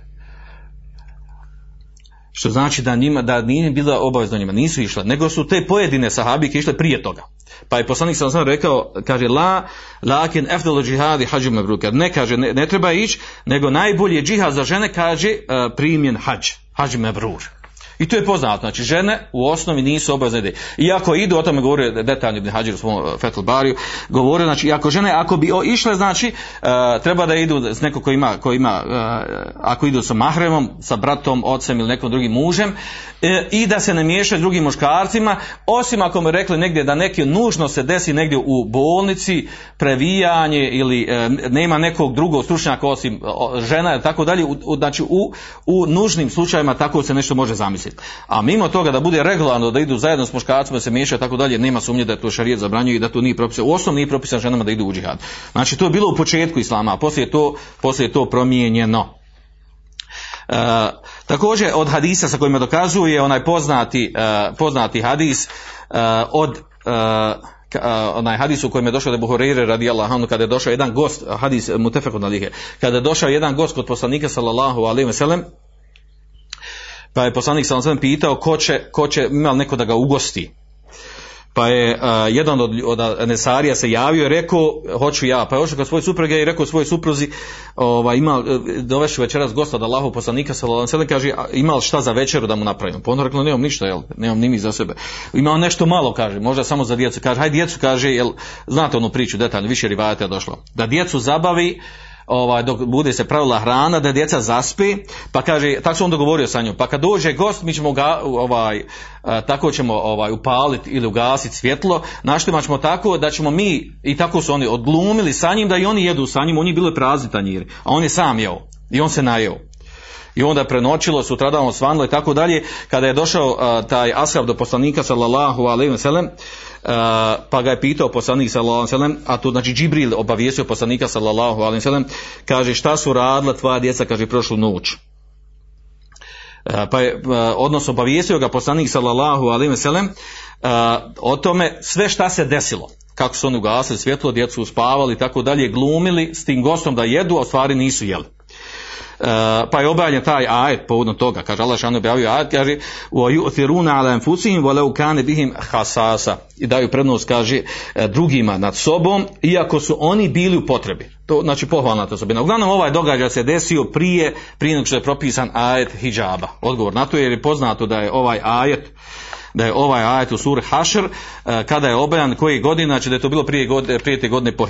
Što znači da njima da nije bila obavezno njima, nisu išle, nego su te pojedine sahabike išle prije toga. Pa je poslanik sam sam rekao, kaže la lakin afdalu džihadi hađu mebruka. Ne kaže ne, ne treba ići, nego najbolji džihad za žene kaže uh, primjen hađ, hađ mebrur. I to je poznato, znači žene u osnovi nisu obavezne da Iako idu, o tome govori detaljno Ibn Hađir u svom Fetul Bariju, govore, znači, ako žene, ako bi išle, znači, uh, treba da idu s neko ko ima, ko ima uh, ako idu sa mahremom, sa bratom, ocem ili nekom drugim mužem, e, i da se ne miješaju drugim muškarcima, osim ako mu rekli negdje da neki nužno se desi negdje u bolnici, previjanje ili e, nema nekog drugog stručnjaka osim žena tako dalje, znači u, u nužnim slučajevima tako se nešto može zamisliti. A mimo toga da bude regularno da idu zajedno s muškarcima da se miješaju tako dalje, nema sumnje da je to šarijet zabranjuje i da to nije propisano. U osnovu nije propisano ženama da idu u džihad. Znači to je bilo u početku islama, a poslije je to, poslije je to promijenjeno. Uh, također od hadisa sa kojima dokazuje onaj poznati, uh, poznati hadis uh, od onaj hadis u kojem je došao da Buhurire radi Allahanu kada je došao jedan gost, hadis mutefekun alihe, kada je došao jedan gost kod poslanika sallallahu alaihi ve sellem, pa je poslanik sallallahu alaihi pitao ko će, ko će imao neko da ga ugosti? Pa je uh, jedan od, od Nesarija se javio i rekao hoću ja, pa je ošao kod svoje supruge i rekao svojoj supruzi ovaj, ima, dovešu večeras gosta od Allahu poslanika alejhi kaže ima li šta za večeru da mu napravimo? Pa on rekao nemam ništa jel nemam ni mi za sebe. Ima on nešto malo kaže možda samo za djecu. Kaže hajde djecu kaže jel znate onu priču detaljno više rivajata je došlo. Da djecu zabavi ovaj, dok bude se pravila hrana, da djeca zaspi, pa kaže, tako se on dogovorio sa njom, pa kad dođe gost, mi ćemo ga, ovaj, a, tako ćemo ovaj, upaliti ili ugasiti svjetlo, naštima ćemo tako da ćemo mi, i tako su oni odglumili sa njim, da i oni jedu sa njim, oni bili prazni tanjiri, a on je sam jeo, i on se najeo. I onda je prenoćilo, sutradan osvanulo i tako dalje. Kada je došao uh, taj ashab do poslanika sallallahu sellem, uh, pa ga je pitao poslanik sallallahu sellem, a tu znači Džibril obavijestio poslanika sallallahu alejhi ve sellem, kaže šta su radila tvoja djeca kaže prošlu noć. Uh, pa je uh, odnosno obavijestio ga poslanik sallallahu sellem uh, o tome sve šta se desilo kako su oni ugasili svjetlo, djecu uspavali i tako dalje, glumili s tim gostom da jedu, a stvari nisu jeli. Uh, pa je objavljen taj ajet povodno toga, kaže Allah šanu objavio ajet, kaže وَيُؤْثِرُونَ عَلَى أَنفُسِهِمْ وَلَوْ كَانَ بِهِمْ حَسَاسَ i daju prednost, kaže, e, drugima nad sobom, iako su oni bili u potrebi. To, znači, pohvalna to osobina. Uglavnom, ovaj događaj se desio prije, prije nego što je propisan ajet hijaba. Odgovor na to jer je poznato da je ovaj ajet da je ovaj ajet u suri Hašr kada je obajan koji godina, znači da je to bilo prije, godine, prije te godine po.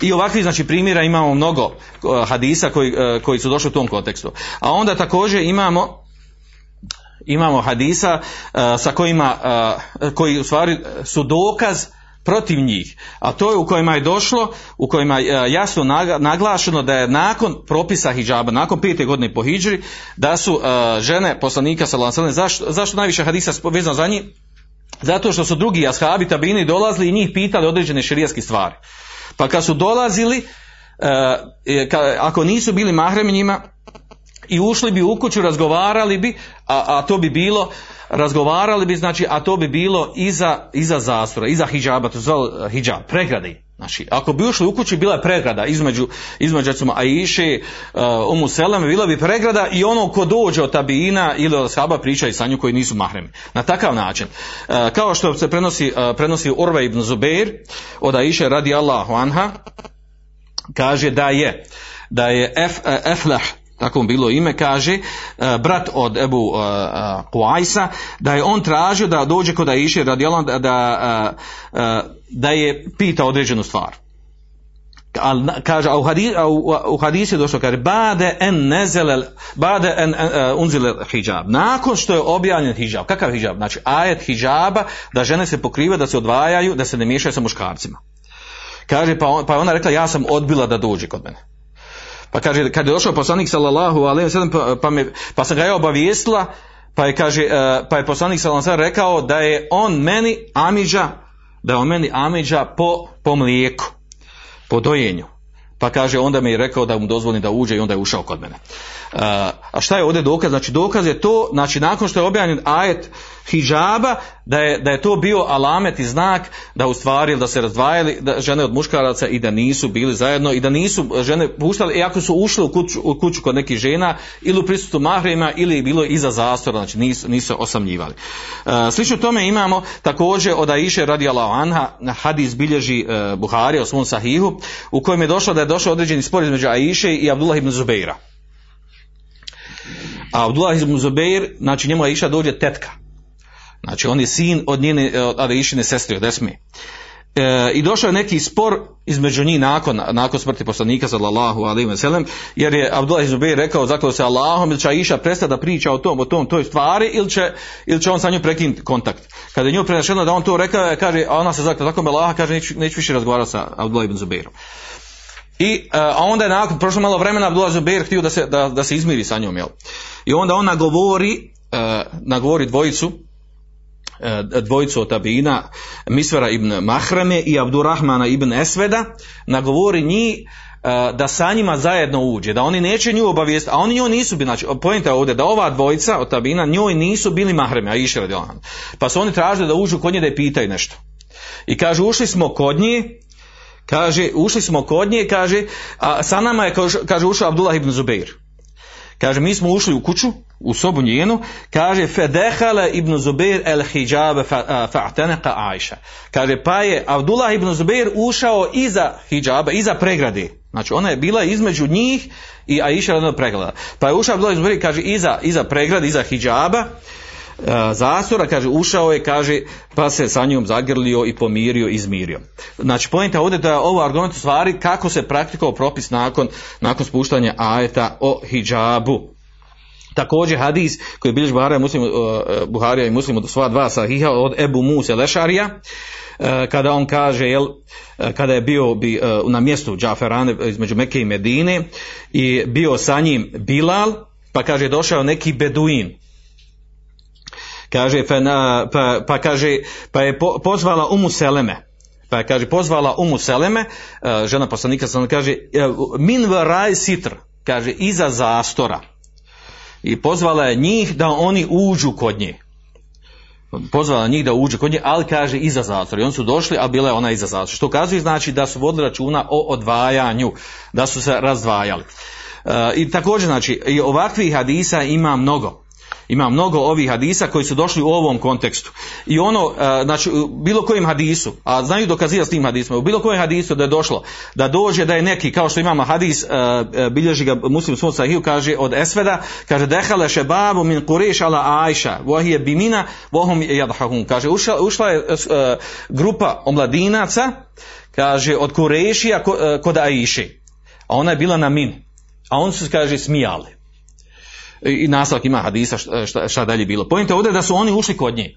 I ovakvih znači primjera imamo mnogo hadisa koji, koji su došli u tom kontekstu. A onda također imamo imamo hadisa sa kojima koji u stvari su dokaz protiv njih, a to je u kojima je došlo, u kojima je jasno naglašeno da je nakon propisa hijaba, nakon pete godine po hijđri, da su uh, žene poslanika sallallahu zašto, zašto najviše hadisa vezano za njih? Zato što su drugi ashabi tabini dolazili i njih pitali određene širijaske stvari. Pa kad su dolazili, ka, ako nisu bili mahremi njima, i ušli bi u kuću, razgovarali bi, a, a to bi bilo razgovarali bi, znači, a to bi bilo iza, iza zastora, iza hijaba, to zove hijab, pregrade. Znači, ako bi ušli u kući, bila je pregrada između, između recimo, Aiše, uh, Umu Seleme, bila bi pregrada i ono ko dođe od tabina ili od shaba priča i sa nju koji nisu mahremi. Na takav način. Uh, kao što se prenosi, uh, prenosi Urve ibn Zubair od Aiše radi Allahu anha, kaže da je, da je Ef, Eflah, tako mu bilo ime, kaže, uh, brat od Ebu Kuajsa, da je on tražio da dođe kod Aiše radi da, da, da je pita određenu stvar. Al, kaže, a u, hadis, a u, u hadisi je došlo, kaže, bade en nezelel, bade en uh, unzile hijab. Nakon što je objavljen hijab, kakav hijab? Znači, ajet hijaba, da žene se pokrive, da se odvajaju, da se ne miješaju sa muškarcima. Kaže, pa, on, pa ona rekla, ja sam odbila da dođe kod mene. Pa kaže, kad je došao poslanik sallallahu alejhi ve sellem pa, pa, me, pa sam ga ja obavijestila, pa je kaže, uh, pa je poslanik sallallahu rekao da je on meni amidža, da je on meni amidža po, po mlijeku, po dojenju. Pa kaže, onda mi je rekao da mu dozvolim da uđe i onda je ušao kod mene. Uh, a šta je ovdje dokaz? Znači dokaz je to, znači nakon što je objavljen ajet hijaba, da je, da je to bio alamet i znak da u stvari da se razdvajali da žene od muškaraca i da nisu bili zajedno i da nisu žene puštali, i ako su ušle u kuću, u kuću kod nekih žena ili u prisutu mahrima ili je bilo iza zastora, znači nisu, nisu osamljivali. Uh, slično tome imamo također od Aisha radi Anha, hadis bilježi uh, Buharija u svom sahihu, u kojem je došlo da je došao određeni spor između Aisha i Abdullah ibn Zubeira. A Abdullah ibn Zubeir, znači njemu Aisha dođe tetka. Znači on je sin od njene, od Aishine sestre, od Esme. E, I došao je neki spor između njih nakon, nakon smrti poslanika sallallahu alaihi ve sellem, jer je Abdullah ibn Zubeir rekao zakljao se Allahom ili će Aisha prestati da priča o tom, o tom, toj stvari ili će, ili će on sa njom prekinuti kontakt. Kada je nju prenašeno da on to rekao, kaže, a ona se zakljala tako me Allaha, kaže, neću, neću više razgovarati sa Abdullah ibn Zubeirom. I a onda je nakon prošlo malo vremena Abdullah Zubeir htio da se, da, da se izmiri sa njom, jel? I onda on nagovori, uh, nagovori dvojicu, dvojicu od tabina, Misvera ibn Mahrame i Abdurrahmana ibn Esveda, nagovori njih uh, da sa njima zajedno uđe, da oni neće nju obavijesti, a oni njoj nisu bili, znači, pojenta je ovdje da ova dvojica od tabina njoj nisu bili mahreme, a iše radi Pa su oni tražili da uđu kod nje da je pitaju nešto. I kažu, ušli smo kod nje, Kaže, ušli smo kod nje, kaže, a sa nama je, kaže, ušao Abdullah ibn Zubeir. Kaže, mi smo ušli u kuću, u sobu njenu, kaže, fedehala ibn Zubeir el hijab fa'tanaka Aisha. Kaže, pa je Abdullah ibn Zubeir ušao iza hijaba, iza pregrade. Znači, ona je bila između njih i Aisha radno pregleda. Pa je ušao Abdullah ibn Zubeir, kaže, iza, iza pregrade, iza hijaba, zastora, kaže, ušao je, kaže, pa se sa njom zagrlio i pomirio, izmirio. Znači, pojenta ovdje da je ovo argument u stvari kako se praktikovao propis nakon, nakon spuštanja ajeta o hijabu. Također hadis koji bilježi Buharija, muslim, uh, Buharija i muslim od sva dva sahiha od Ebu Muse Lešarija, uh, kada on kaže, jel, uh, kada je bio bi, uh, na mjestu Džaferane između Mekke i Medine i bio sa njim Bilal, pa kaže došao neki beduin, kaže pa, pa, pa kaže pa je po, pozvala Umu Seleme. Pa je kaže pozvala Umu Seleme uh, žena poslanika sam kaže min varaj sitr kaže iza zastora i pozvala je njih da oni uđu kod nje pozvala njih da uđu kod nje, ali kaže iza zatvora. I oni su došli, a bila je ona iza zatvora. Što kazuje znači da su vodili računa o odvajanju, da su se razdvajali. Uh, I također znači, i ovakvih hadisa ima mnogo ima mnogo ovih hadisa koji su došli u ovom kontekstu. I ono, znači, u bilo kojem hadisu, a znaju dokazivati s tim hadisima, u bilo kojem hadisu da je došlo, da dođe da je neki, kao što imamo hadis, bilježi ga muslim svom sahiju, kaže od Esveda, kaže, dehale šebabu min kureš ala ajša, vohije bimina, vohum jadhahun. Kaže, ušla, ušla je grupa omladinaca, kaže, od Kurešija kod Aiši. A ona je bila na min. A on su, kaže, smijali i nastavak ima hadisa šta, šta dalje bilo. Pojente ovdje da su oni ušli kod nje.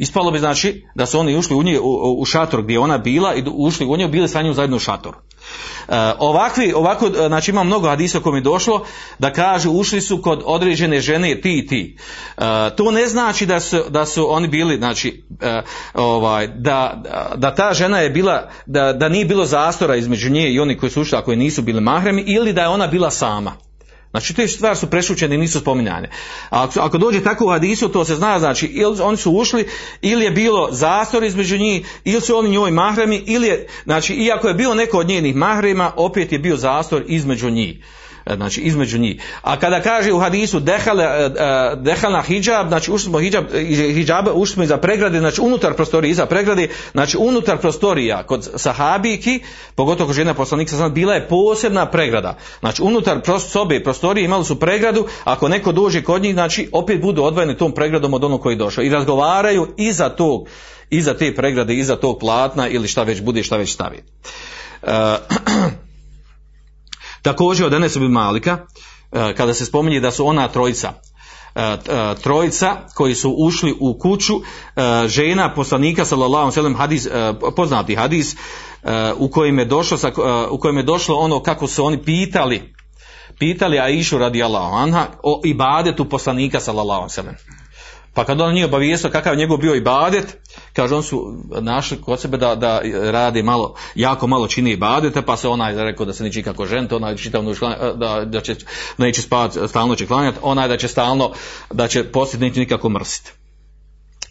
Ispalo bi znači da su oni ušli u nje u, u šator gdje ona bila i ušli u nje bili sa njom zajedno u šator. E, ovakvi, ovako, znači ima mnogo hadisa kome je došlo da kaže ušli su kod određene žene ti i ti. E, to ne znači da su, da su oni bili, znači, e, ovaj, da, da ta žena je bila, da, da nije bilo zastora između nje i oni koji su ušli, a koji nisu bili mahremi, ili da je ona bila sama. Znači te stvari su prešućene i nisu spominjane. Ako, ako dođe tako u hadisu, to se zna, znači ili oni su ušli, ili je bilo zastor između njih, ili su oni njoj mahremi, ili je, znači iako je bilo neko od njenih mahrema, opet je bio zastor između njih znači između njih. A kada kaže u hadisu dehale, dehalna hijab, znači ušli smo hijab, hijab ušli smo iza pregrade, znači unutar prostorije, iza pregrade, znači unutar prostorija kod sahabijki, pogotovo kod žena poslanika, znači, bila je posebna pregrada. Znači unutar sobe prostorije imali su pregradu, ako neko dođe kod njih, znači opet budu odvojeni tom pregradom od onog koji je došao. I razgovaraju iza tog, iza te pregrade, iza tog platna ili šta već bude, šta već stavi. Uh, Također od Enes bin Malika, e, kada se spominje da su ona trojica, e, e, trojica koji su ušli u kuću žena poslanika sallallahu alejhi hadis poznati hadis u kojem je došlo u kojem je došlo ono kako su oni pitali pitali Aishu radijallahu anha o ibadetu poslanika sallallahu alejhi Pa kad on nije obavijestio kakav njegov bio ibadet, kaže on su našli kod sebe da, da radi malo, jako malo čini ibadete, pa se onaj rekao da se neće kako žen, onaj čitav da, da će neće spavati, stalno će klanjati, onaj da će stalno, da će poslije neće nikako mrsiti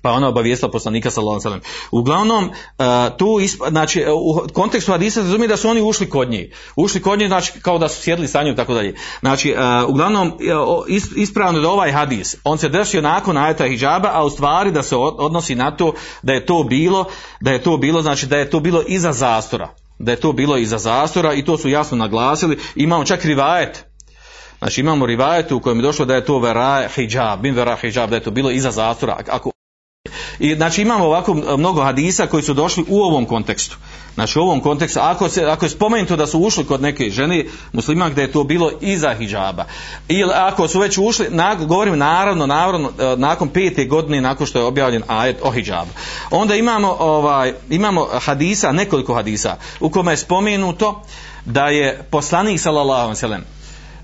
pa ona obavijestila poslanika sallallahu alejhi Uglavnom uh, tu znači u kontekstu hadisa razumije da su oni ušli kod nje. Ušli kod nje znači kao da su sjedili sa njom tako dalje. Znači uh, uglavnom ispravno da ovaj hadis on se desio nakon ajeta hidžaba, a u stvari da se odnosi na to da je to bilo da je to bilo znači da je to bilo iza zastora da je to bilo iza zastora i to su jasno naglasili imamo čak rivajet Znači imamo rivajetu u kojem je došlo da je to vera hijab, bin vera hijab, da je to bilo iza zastora. Ako, I znači imamo ovako mnogo hadisa koji su došli u ovom kontekstu. Znači u ovom kontekstu, ako, se, ako je spomenuto da su ušli kod neke žene muslima gdje je to bilo iza hijaba. Ili ako su već ušli, na, govorim naravno, naravno, e, nakon pete godine nakon što je objavljen ajet o hijabu. Onda imamo, ovaj, imamo hadisa, nekoliko hadisa u kome je spomenuto da je poslanik sallallahu alejhi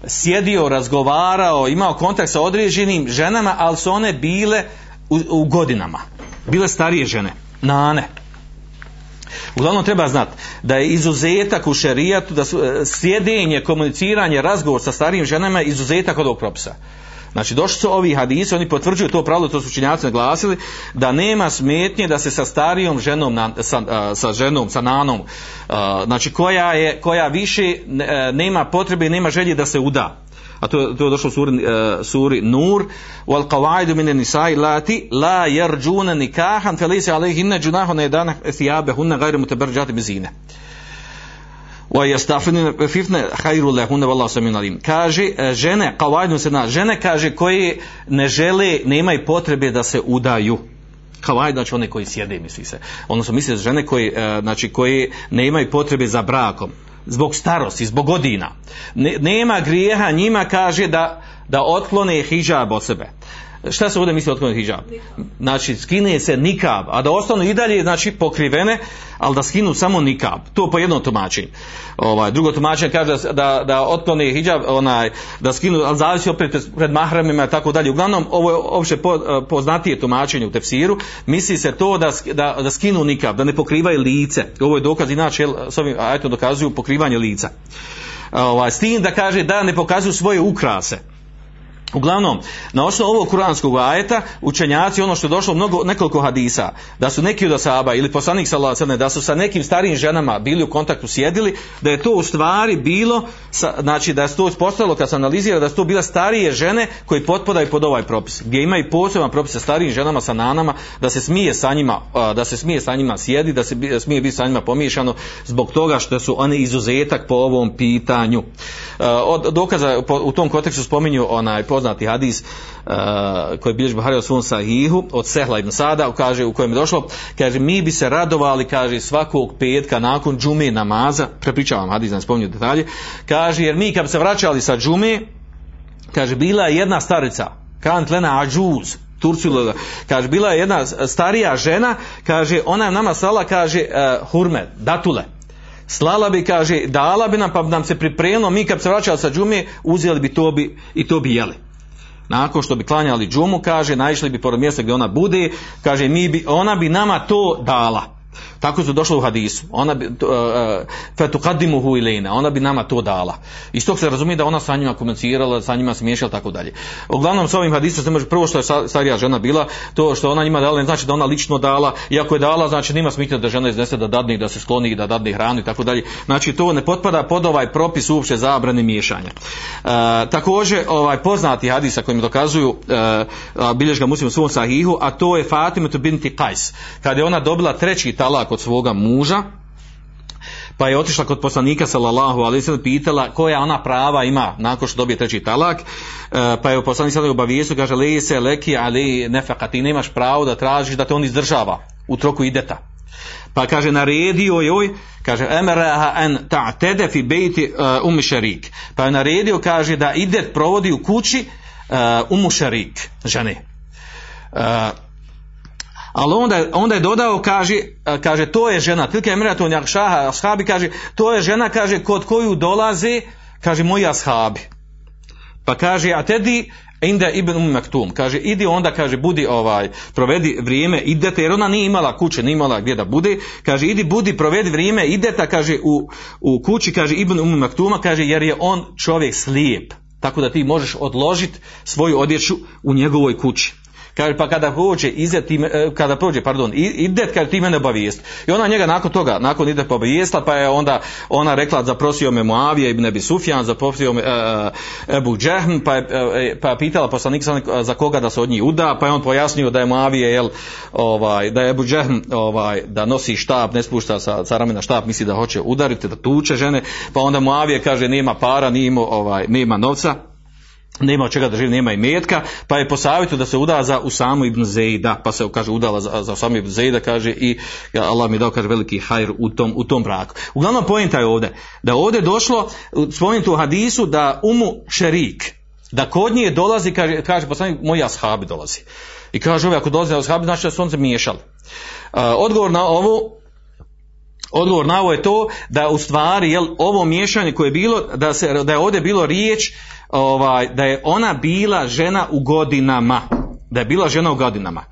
sjedio, razgovarao, imao kontakt sa određenim ženama, ali su one bile u, u godinama. Bile starije žene, nane. Uglavnom treba znati da je izuzetak u šerijatu, da su e, sjedenje, komuniciranje, razgovor sa starijim ženama je izuzetak od ovog propisa. Znači došli su ovi hadisi, oni potvrđuju to pravilo, to su učinjaci naglasili, da nema smetnje da se sa starijom ženom, na, sa, a, sa ženom, sa nanom, a, znači koja, je, koja više ne, nema potrebe, nema želje da se uda. A to, to je došlo u suri, uh, suri Nur wal qawaidu min an-nisa'i lati la yarjuna nikahan falaysa alayhinna junahun yadana thiyabahunna ghayra mutabarrijat bizina. Wa yastafina fifna khayru lahunna wallahu samin alim. Kaže e, žene qawaidu se na žene kaže koje ne žele, nemaju potrebe da se udaju kavaj, znači one koji sjede, misli se. Odnosno misli žene koji, e, znači, koji ne imaju potrebe za brakom zbog starosti, zbog godina. Ne, nema grijeha njima kaže da, da otklone hijab od sebe. Šta se ovdje misli otklone hijab? Znači skine se nikab, a da ostanu i dalje znači pokrivene, ali da skinu samo nikab. To po jednom tumačenju. Ovaj, drugo tumačenje kaže da, da, da otklone hijab, onaj, da skinu, ali zavisi opet pred, mahramima i tako dalje. Uglavnom, ovo je opće po, poznatije tumačenje u tefsiru. Misli se to da, da, da skinu nikab, da ne pokrivaju lice. Ovo je dokaz, inače, s ovim ajetom dokazuju pokrivanje lica. Ovaj, s tim da kaže da ne pokazuju svoje ukrase Uglavnom, na osnovu ovog kuranskog ajeta, učenjaci, ono što je došlo mnogo, nekoliko hadisa, da su neki od asaba ili poslanik sallallahu da su sa nekim starijim ženama bili u kontaktu sjedili, da je to u stvari bilo, sa, znači da je to ispostavilo kad se analizira, da su to bile starije žene koji potpadaju pod ovaj propis, gdje imaju poseban propis sa starijim ženama, sa nanama, da se smije sa njima, da se smije sa njima sjedi, da se smije biti sa njima pomiješano, zbog toga što su one izuzetak po ovom pitanju. Od dokaza u tom kontekstu spominju onaj poznati hadis uh, koji bilježi Buhari o svom sahihu od Sehla ibn Sada kaže, u kojem je došlo kaže mi bi se radovali kaže svakog petka nakon džume namaza prepričavam hadis ne spominju detalje kaže jer mi kad bi se vraćali sa džume kaže bila je jedna starica kant lena ađuz Turcilo, kaže, bila je jedna starija žena, kaže, ona nama slala, kaže, uh, hurme, datule, slala bi, kaže, dala bi nam, pa bi nam se pripremilo, mi kad bi se vraćali sa džume, uzeli bi to bi, i to bi jeli nakon što bi klanjali džumu, kaže, naišli bi pored mjesta gdje ona bude, kaže, mi bi, ona bi nama to dala. Tako su došlo u hadisu. Ona bi, uh, fetukadimuhu ilena, ona bi nama to dala. Iz tog se razumije da ona sa njima komunicirala, sa njima smiješala, tako dalje. Uglavnom, s ovim hadisom se može prvo što je starija žena bila, to što ona njima dala, ne znači da ona lično dala, iako je dala, znači nima smitnja da žena iznese da dadne, da se skloni, da dadne hranu i tako dalje. Znači, to ne potpada pod ovaj propis uopće zabrane miješanja. Uh, također, ovaj poznati hadisa kojim dokazuju uh, bilježga muslim u svom sahihu, a to je Fatima binti Kajs. Kada je ona dobila treći talak od svoga muža, pa je otišla kod poslanika sallallahu ve sellem pitala koja ona prava ima nakon što dobije treći talak pa je poslanik sallallahu obavijestio kaže le se leki ali nefaka ti nemaš pravo da tražiš da te on izdržava u troku ideta. Pa kaže naredio joj kaže emraha an ta'tada fi beiti uh, um sharik pa je naredio kaže da idet provodi u kući uh, um sharik žene ali onda, onda je dodao, kaže, kaže to je žena, tilke emiraton jakšaha, ashabi, kaže, to je žena, kaže, kod koju dolaze, kaže, moji ashabi. Pa kaže, a tedi, Inda ibn Um Maktum, kaže, idi onda, kaže, budi, ovaj, provedi vrijeme, idete, jer ona nije imala kuće, nije imala gdje da bude, kaže, idi, budi, provedi vrijeme, idete, kaže, u, u kući, kaže, ibn Um Maktuma, kaže, jer je on čovjek slijep, tako da ti možeš odložiti svoju odjeću u njegovoj kući. Kaže, pa kada prođe, izet, ti, kada prođe, pardon, idet, kaže, ti mene obavijest. I ona njega nakon toga, nakon ide pa obavijestila, pa je onda ona rekla, zaprosio me Muavije ibn Ebi Sufjan, zaprosio me uh, Ebu Džehm, pa je, uh, pa je pitala poslanik za koga da se od njih uda, pa je on pojasnio da je Muavije, jel, ovaj, da je Ebu Džehm, ovaj, da nosi štab, ne spušta sa, sa ramena štab, misli da hoće udariti, da tuče žene, pa onda Muavije kaže, nema para, nema, ovaj, nema novca, nema od čega da živi, nema i metka, pa je po savjetu da se uda za Usamu ibn Zejda, pa se kaže udala za, za Usamu ibn Zejda, kaže i Allah mi dao kaže veliki hajr u tom, u tom braku. Uglavnom pojenta je ovdje, da ovdje došlo, spomenuti u hadisu da umu šerik, da kod nje dolazi, kaže, kaže poslanik, moji ashabi dolazi. I kaže ove, ako dolazi ashabi, znači da su on se miješali. Odgovor na ovo, Odgovor na ovo je to da u stvari jel, ovo miješanje koje je bilo, da, se, da je ovdje bilo riječ ovaj, da je ona bila žena u godinama. Da je bila žena u godinama.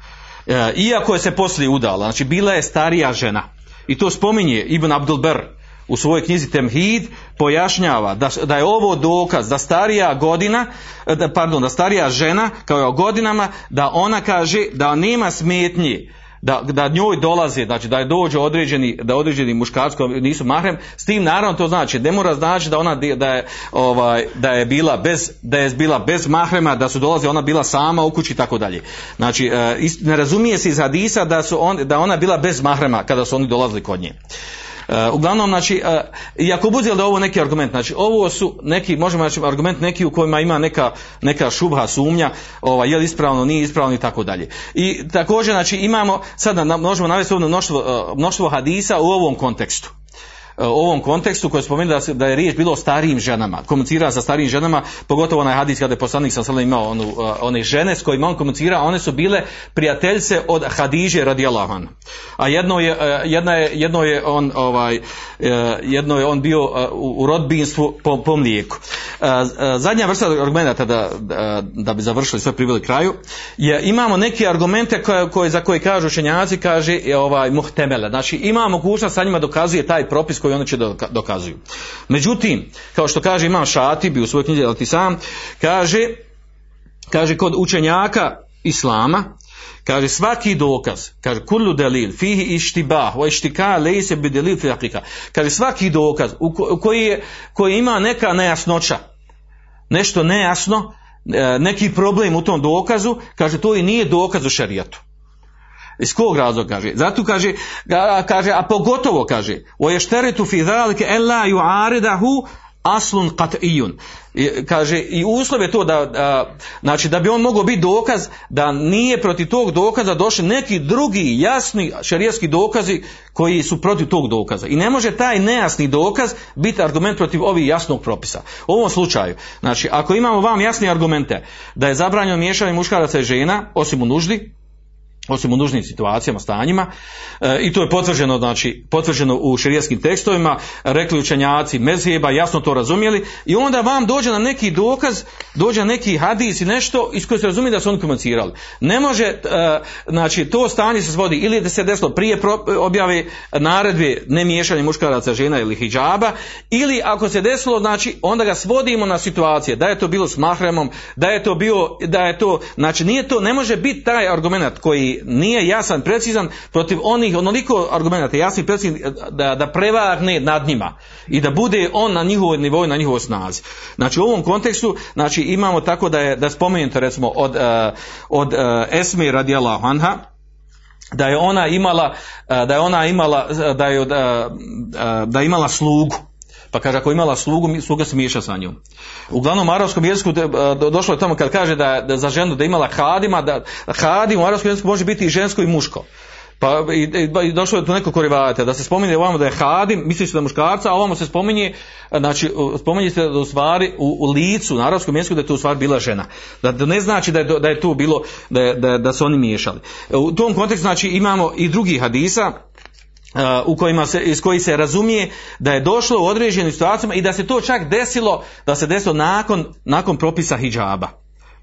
E, iako je se poslije udala, znači bila je starija žena. I to spominje Ibn Abdulber u svojoj knjizi Temhid pojašnjava da, da je ovo dokaz da starija godina, da, pardon, da starija žena kao je o godinama, da ona kaže da nema smetnji da, da njoj dolazi, znači da je dođe određeni, da određeni muškarci koji nisu mahrem, s tim naravno to znači, ne mora znači da ona da je, ovaj, da je bila bez, da je bila bez mahrema, da su dolazi ona bila sama u kući i tako dalje. Znači, ne razumije se iz hadisa da su on, da ona bila bez mahrema kada su oni dolazili kod nje. Uh, uglavnom, znači, uh, i ako bude da ovo neki argument, znači, ovo su neki, možemo reći, argument neki u kojima ima neka, neka šubha, sumnja, ovaj, je li ispravno, nije ispravno i tako dalje. I također, znači, imamo, sada možemo navesti ovdje mnoštvo, uh, mnoštvo hadisa u ovom kontekstu ovom kontekstu koji spomenu da, da je riječ bilo o starijim ženama, komunicira sa starijim ženama, pogotovo onaj hadis kada je poslanik sam sada imao onu, one žene s kojima on komunicira, one su bile prijateljce od Hadiže radijallahu anha. A jedno je, jedna je, jedno je on ovaj jedno je on bio u, u rodbinstvu po, po mlijeku. Zadnja vrsta argumenta da, da, da bi završili sve priveli kraju je imamo neke argumente koje, koje za koje kažu učenjaci kaže ovaj muhtemela. Znači ima mogućnost sa njima dokazuje taj propis koji oni će dokazuju. Međutim, kao što kaže imam Šatibi u svojoj knjizi sam, kaže, kaže kod učenjaka Islama, kaže svaki dokaz, kaže kullu delil, fihi ištibah, wa ištika lejse bi delil fi. Kaže svaki dokaz u koji, je, koji ima neka nejasnoća, nešto nejasno, neki problem u tom dokazu, kaže to i nije dokaz u šarijatu. Iz kog razloga kaže? Zato kaže, kaže a pogotovo kaže, o ješteretu fi zalike en la ju'aridahu aslun qat'iyun. Kaže, i uslov je to da, da, znači da bi on mogao biti dokaz da nije protiv tog dokaza došli neki drugi jasni šarijski dokazi koji su protiv tog dokaza. I ne može taj nejasni dokaz biti argument protiv ovih jasnog propisa. U ovom slučaju, znači ako imamo vam jasne argumente da je zabranjeno miješanje muškaraca i žena, osim u nuždi, osim u nužnim situacijama, stanjima. E, i to je potvrđeno, znači, potvrđeno u širijskim tekstovima, rekli učenjaci mezheba, jasno to razumjeli. I onda vam dođe na neki dokaz, dođe na neki hadis i nešto iz koje se razumije da su oni komunicirali. Ne može, e, znači, to stanje se svodi ili da se desilo prije objave naredbe ne miješanje muškaraca, žena ili hijjaba, ili ako se desilo, znači, onda ga svodimo na situacije, da je to bilo s mahremom, da je to bio, da je to, znači, nije to, ne može biti taj argument koji nije jasan, precizan protiv onih onoliko argumenta jasni precizan da, da prevagne nad njima i da bude on na njihovoj nivou na njihovoj snazi. Znači u ovom kontekstu znači imamo tako da je da spomenuto recimo od, uh, od uh, Esme radijallahu anha da je ona imala uh, da je ona imala da je da je imala slugu pa kaže ako imala slugu, sluga se miješa sa njom. Uglavnom u arapskom jeziku došlo je tamo kad kaže da, da za ženu da imala hadima, da hadim u arapskom jeziku može biti i žensko i muško. Pa i, i, došlo je to neko korivate, da se spominje ovamo da je hadim, misli se da je muškarca, a ovamo se spominje, znači spominje se da u stvari u, u licu, na arapskom jeziku da je to u stvari bila žena. Da, da ne znači da je, da je to bilo, da, da, da su oni miješali. U tom kontekstu znači imamo i drugi hadisa, u kojima se, iz koji se razumije da je došlo u određenim situacijama i da se to čak desilo, da se desilo nakon, nakon propisa hijaba.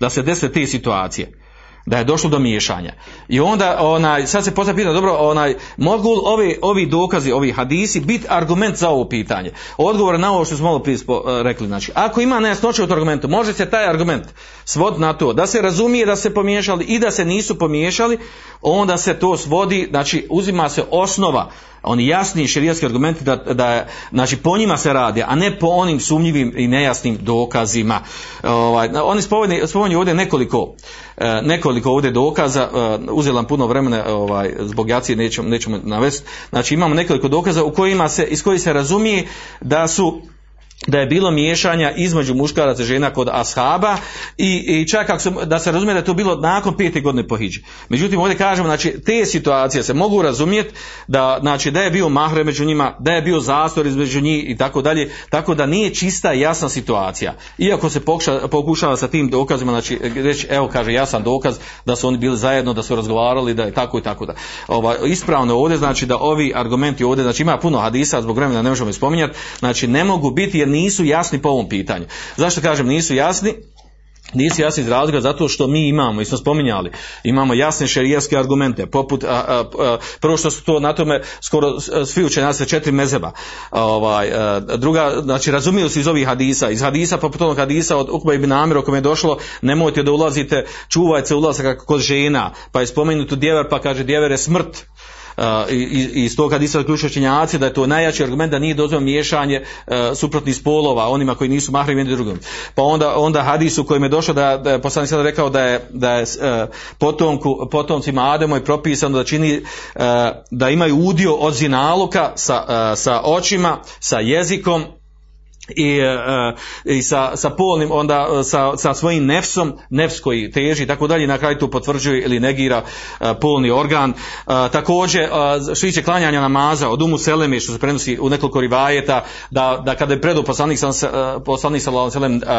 Da se desile te situacije. Da je došlo do miješanja. I onda, onaj, sad se postavlja pitanje, dobro, onaj, mogu ovi, ovi dokazi, ovi hadisi biti argument za ovo pitanje? Odgovor na ovo što smo malo prije rekli, znači, ako ima nejasnoće u tom argumentu, može se taj argument svod na to, da se razumije da se pomiješali i da se nisu pomiješali, onda se to svodi, znači, uzima se osnova oni jasni šerijatski argumenti da, da znači po njima se radi, a ne po onim sumnjivim i nejasnim dokazima. Ovaj, oni spominju ovdje nekoliko e, nekoliko ovdje dokaza, e, uzela puno vremena ovaj, zbog jacije nećemo, nećemo navesti, znači imamo nekoliko dokaza u kojima se, iz kojih se razumije da su da je bilo miješanja između muškaraca i žena kod ashaba i, i čak ako se, da se razumije da je to bilo nakon pete godine po hidži. Međutim, ovdje kažemo, znači, te situacije se mogu razumjeti da, znači, da je bio mahre među njima, da je bio zastor između njih i tako dalje, tako da nije čista i jasna situacija. Iako se pokuša, pokušava sa tim dokazima, znači, reći, evo kaže jasan dokaz da su oni bili zajedno, da su razgovarali, da je tako i tako da. Ova, ispravno ovdje, znači, da ovi argumenti ovdje, znači, ima puno hadisa, zbog vremena ne možemo spominjati, znači, ne mogu biti nisu jasni po ovom pitanju. Zašto kažem nisu jasni? Nisu jasni iz razloga zato što mi imamo, i smo spominjali, imamo jasne šerijaske argumente, poput, a, a, a, prvo što su to na tome skoro svi učenjaci četiri mezeba, ovaj, druga, znači razumiju se iz ovih hadisa, iz hadisa, poput onog hadisa od Ukba ibn Amir, o kome je došlo, nemojte da ulazite, čuvajte ulazaka kod žena, pa je spomenuto djever, pa kaže djever je smrt, i iz toga hadisa zaključuju činjaci da je to najjači argument da nije dozvoljeno miješanje uh, suprotnih spolova onima koji nisu mahrim jedni drugom. Pa onda onda hadis u kojem je došlo da da je poslanik sada rekao da je da je uh, potomku potomcima Ademo je propisano da čini uh, da imaju udio od zinaluka sa, sa očima, sa jezikom i, uh, i sa, sa polnim onda uh, sa, sa svojim nefsom nefs koji teži i tako dalje na kraju to potvrđuje ili negira polni organ. Također što tiče klanjanja namaza od umu seleme što se prenosi u nekoliko rivajeta da, da kada je predo poslanik poslanik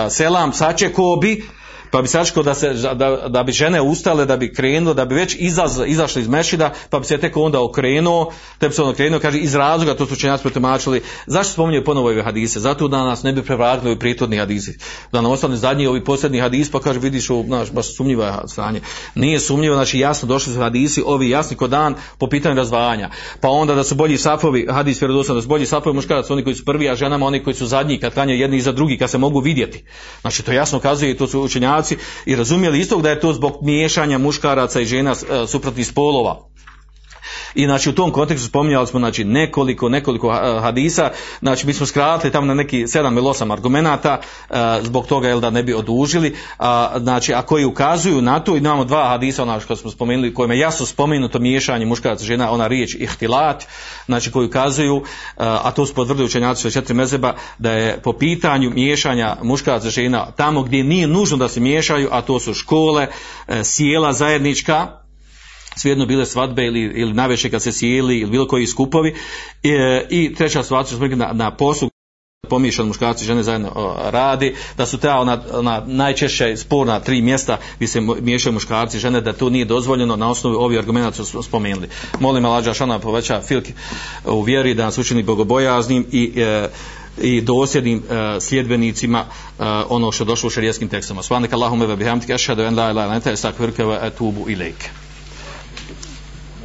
selam sačekao bi pa bi sačekao da, se, da, da bi žene ustale, da bi krenulo, da bi već izaz, izašli iz mešida, pa bi se tek onda okrenuo, te bi se onda okrenuo, kaže, iz razloga, to su učenjaci protumačili, zašto spominjaju ponovo ove hadise? Zato da nas ne bi prevratili ovi prijetodni hadisi. Da nam ostane zadnji ovi posljednji hadis, pa kaže, vidiš, u, znaš, baš sumnjivo je stanje. Nije sumnjivo, znači jasno došli su hadisi, ovi jasni ko dan, po pitanju razvajanja. Pa onda da su bolji safovi, hadis vjerodostojno, da su bolji safovi muškarac, oni koji su prvi, a ženama oni koji su zadnji, kad klanjaju jedni iza drugi, kad se mogu vidjeti. Znači, to jasno kazuje, to su učenjaci muškarci i razumjeli istog da je to zbog miješanja muškaraca i žena e, suprotnih spolova. I znači u tom kontekstu spominjali smo znači nekoliko nekoliko hadisa, znači mi smo skratili tamo na neki 7 ili 8 argumenata uh, zbog toga jel da ne bi odužili, a znači a koji ukazuju na to i imamo dva hadisa ona što smo spomenuli kojima je jasno spomenuto miješanje muškaraca i žena, ona riječ ihtilat, znači koji ukazuju uh, a to su potvrdili učenjaci od četiri mezeba da je po pitanju miješanja muškaraca žena tamo gdje nije nužno da se miješaju, a to su škole, uh, sjela zajednička svejedno bile svadbe ili, ili naveše kad se sjeli ili bilo koji skupovi e, i treća stvar smo na, na poslu pomiješan muškarci i žene zajedno o, radi, da su ta ona, ona najčešće sporna tri mjesta gdje se miješaju muškarci i žene, da to nije dozvoljeno na osnovu ovih argumenta su spomenuli. Molim Alađa Šana poveća filk u vjeri da nas učini bogobojaznim i e, i dosljednim uh, sljedbenicima uh, ono što došlo u šarijeskim tekstima. Svanika Allahume ve bihamdike ašhadu en la ilaha illa anta astaghfiruka wa atubu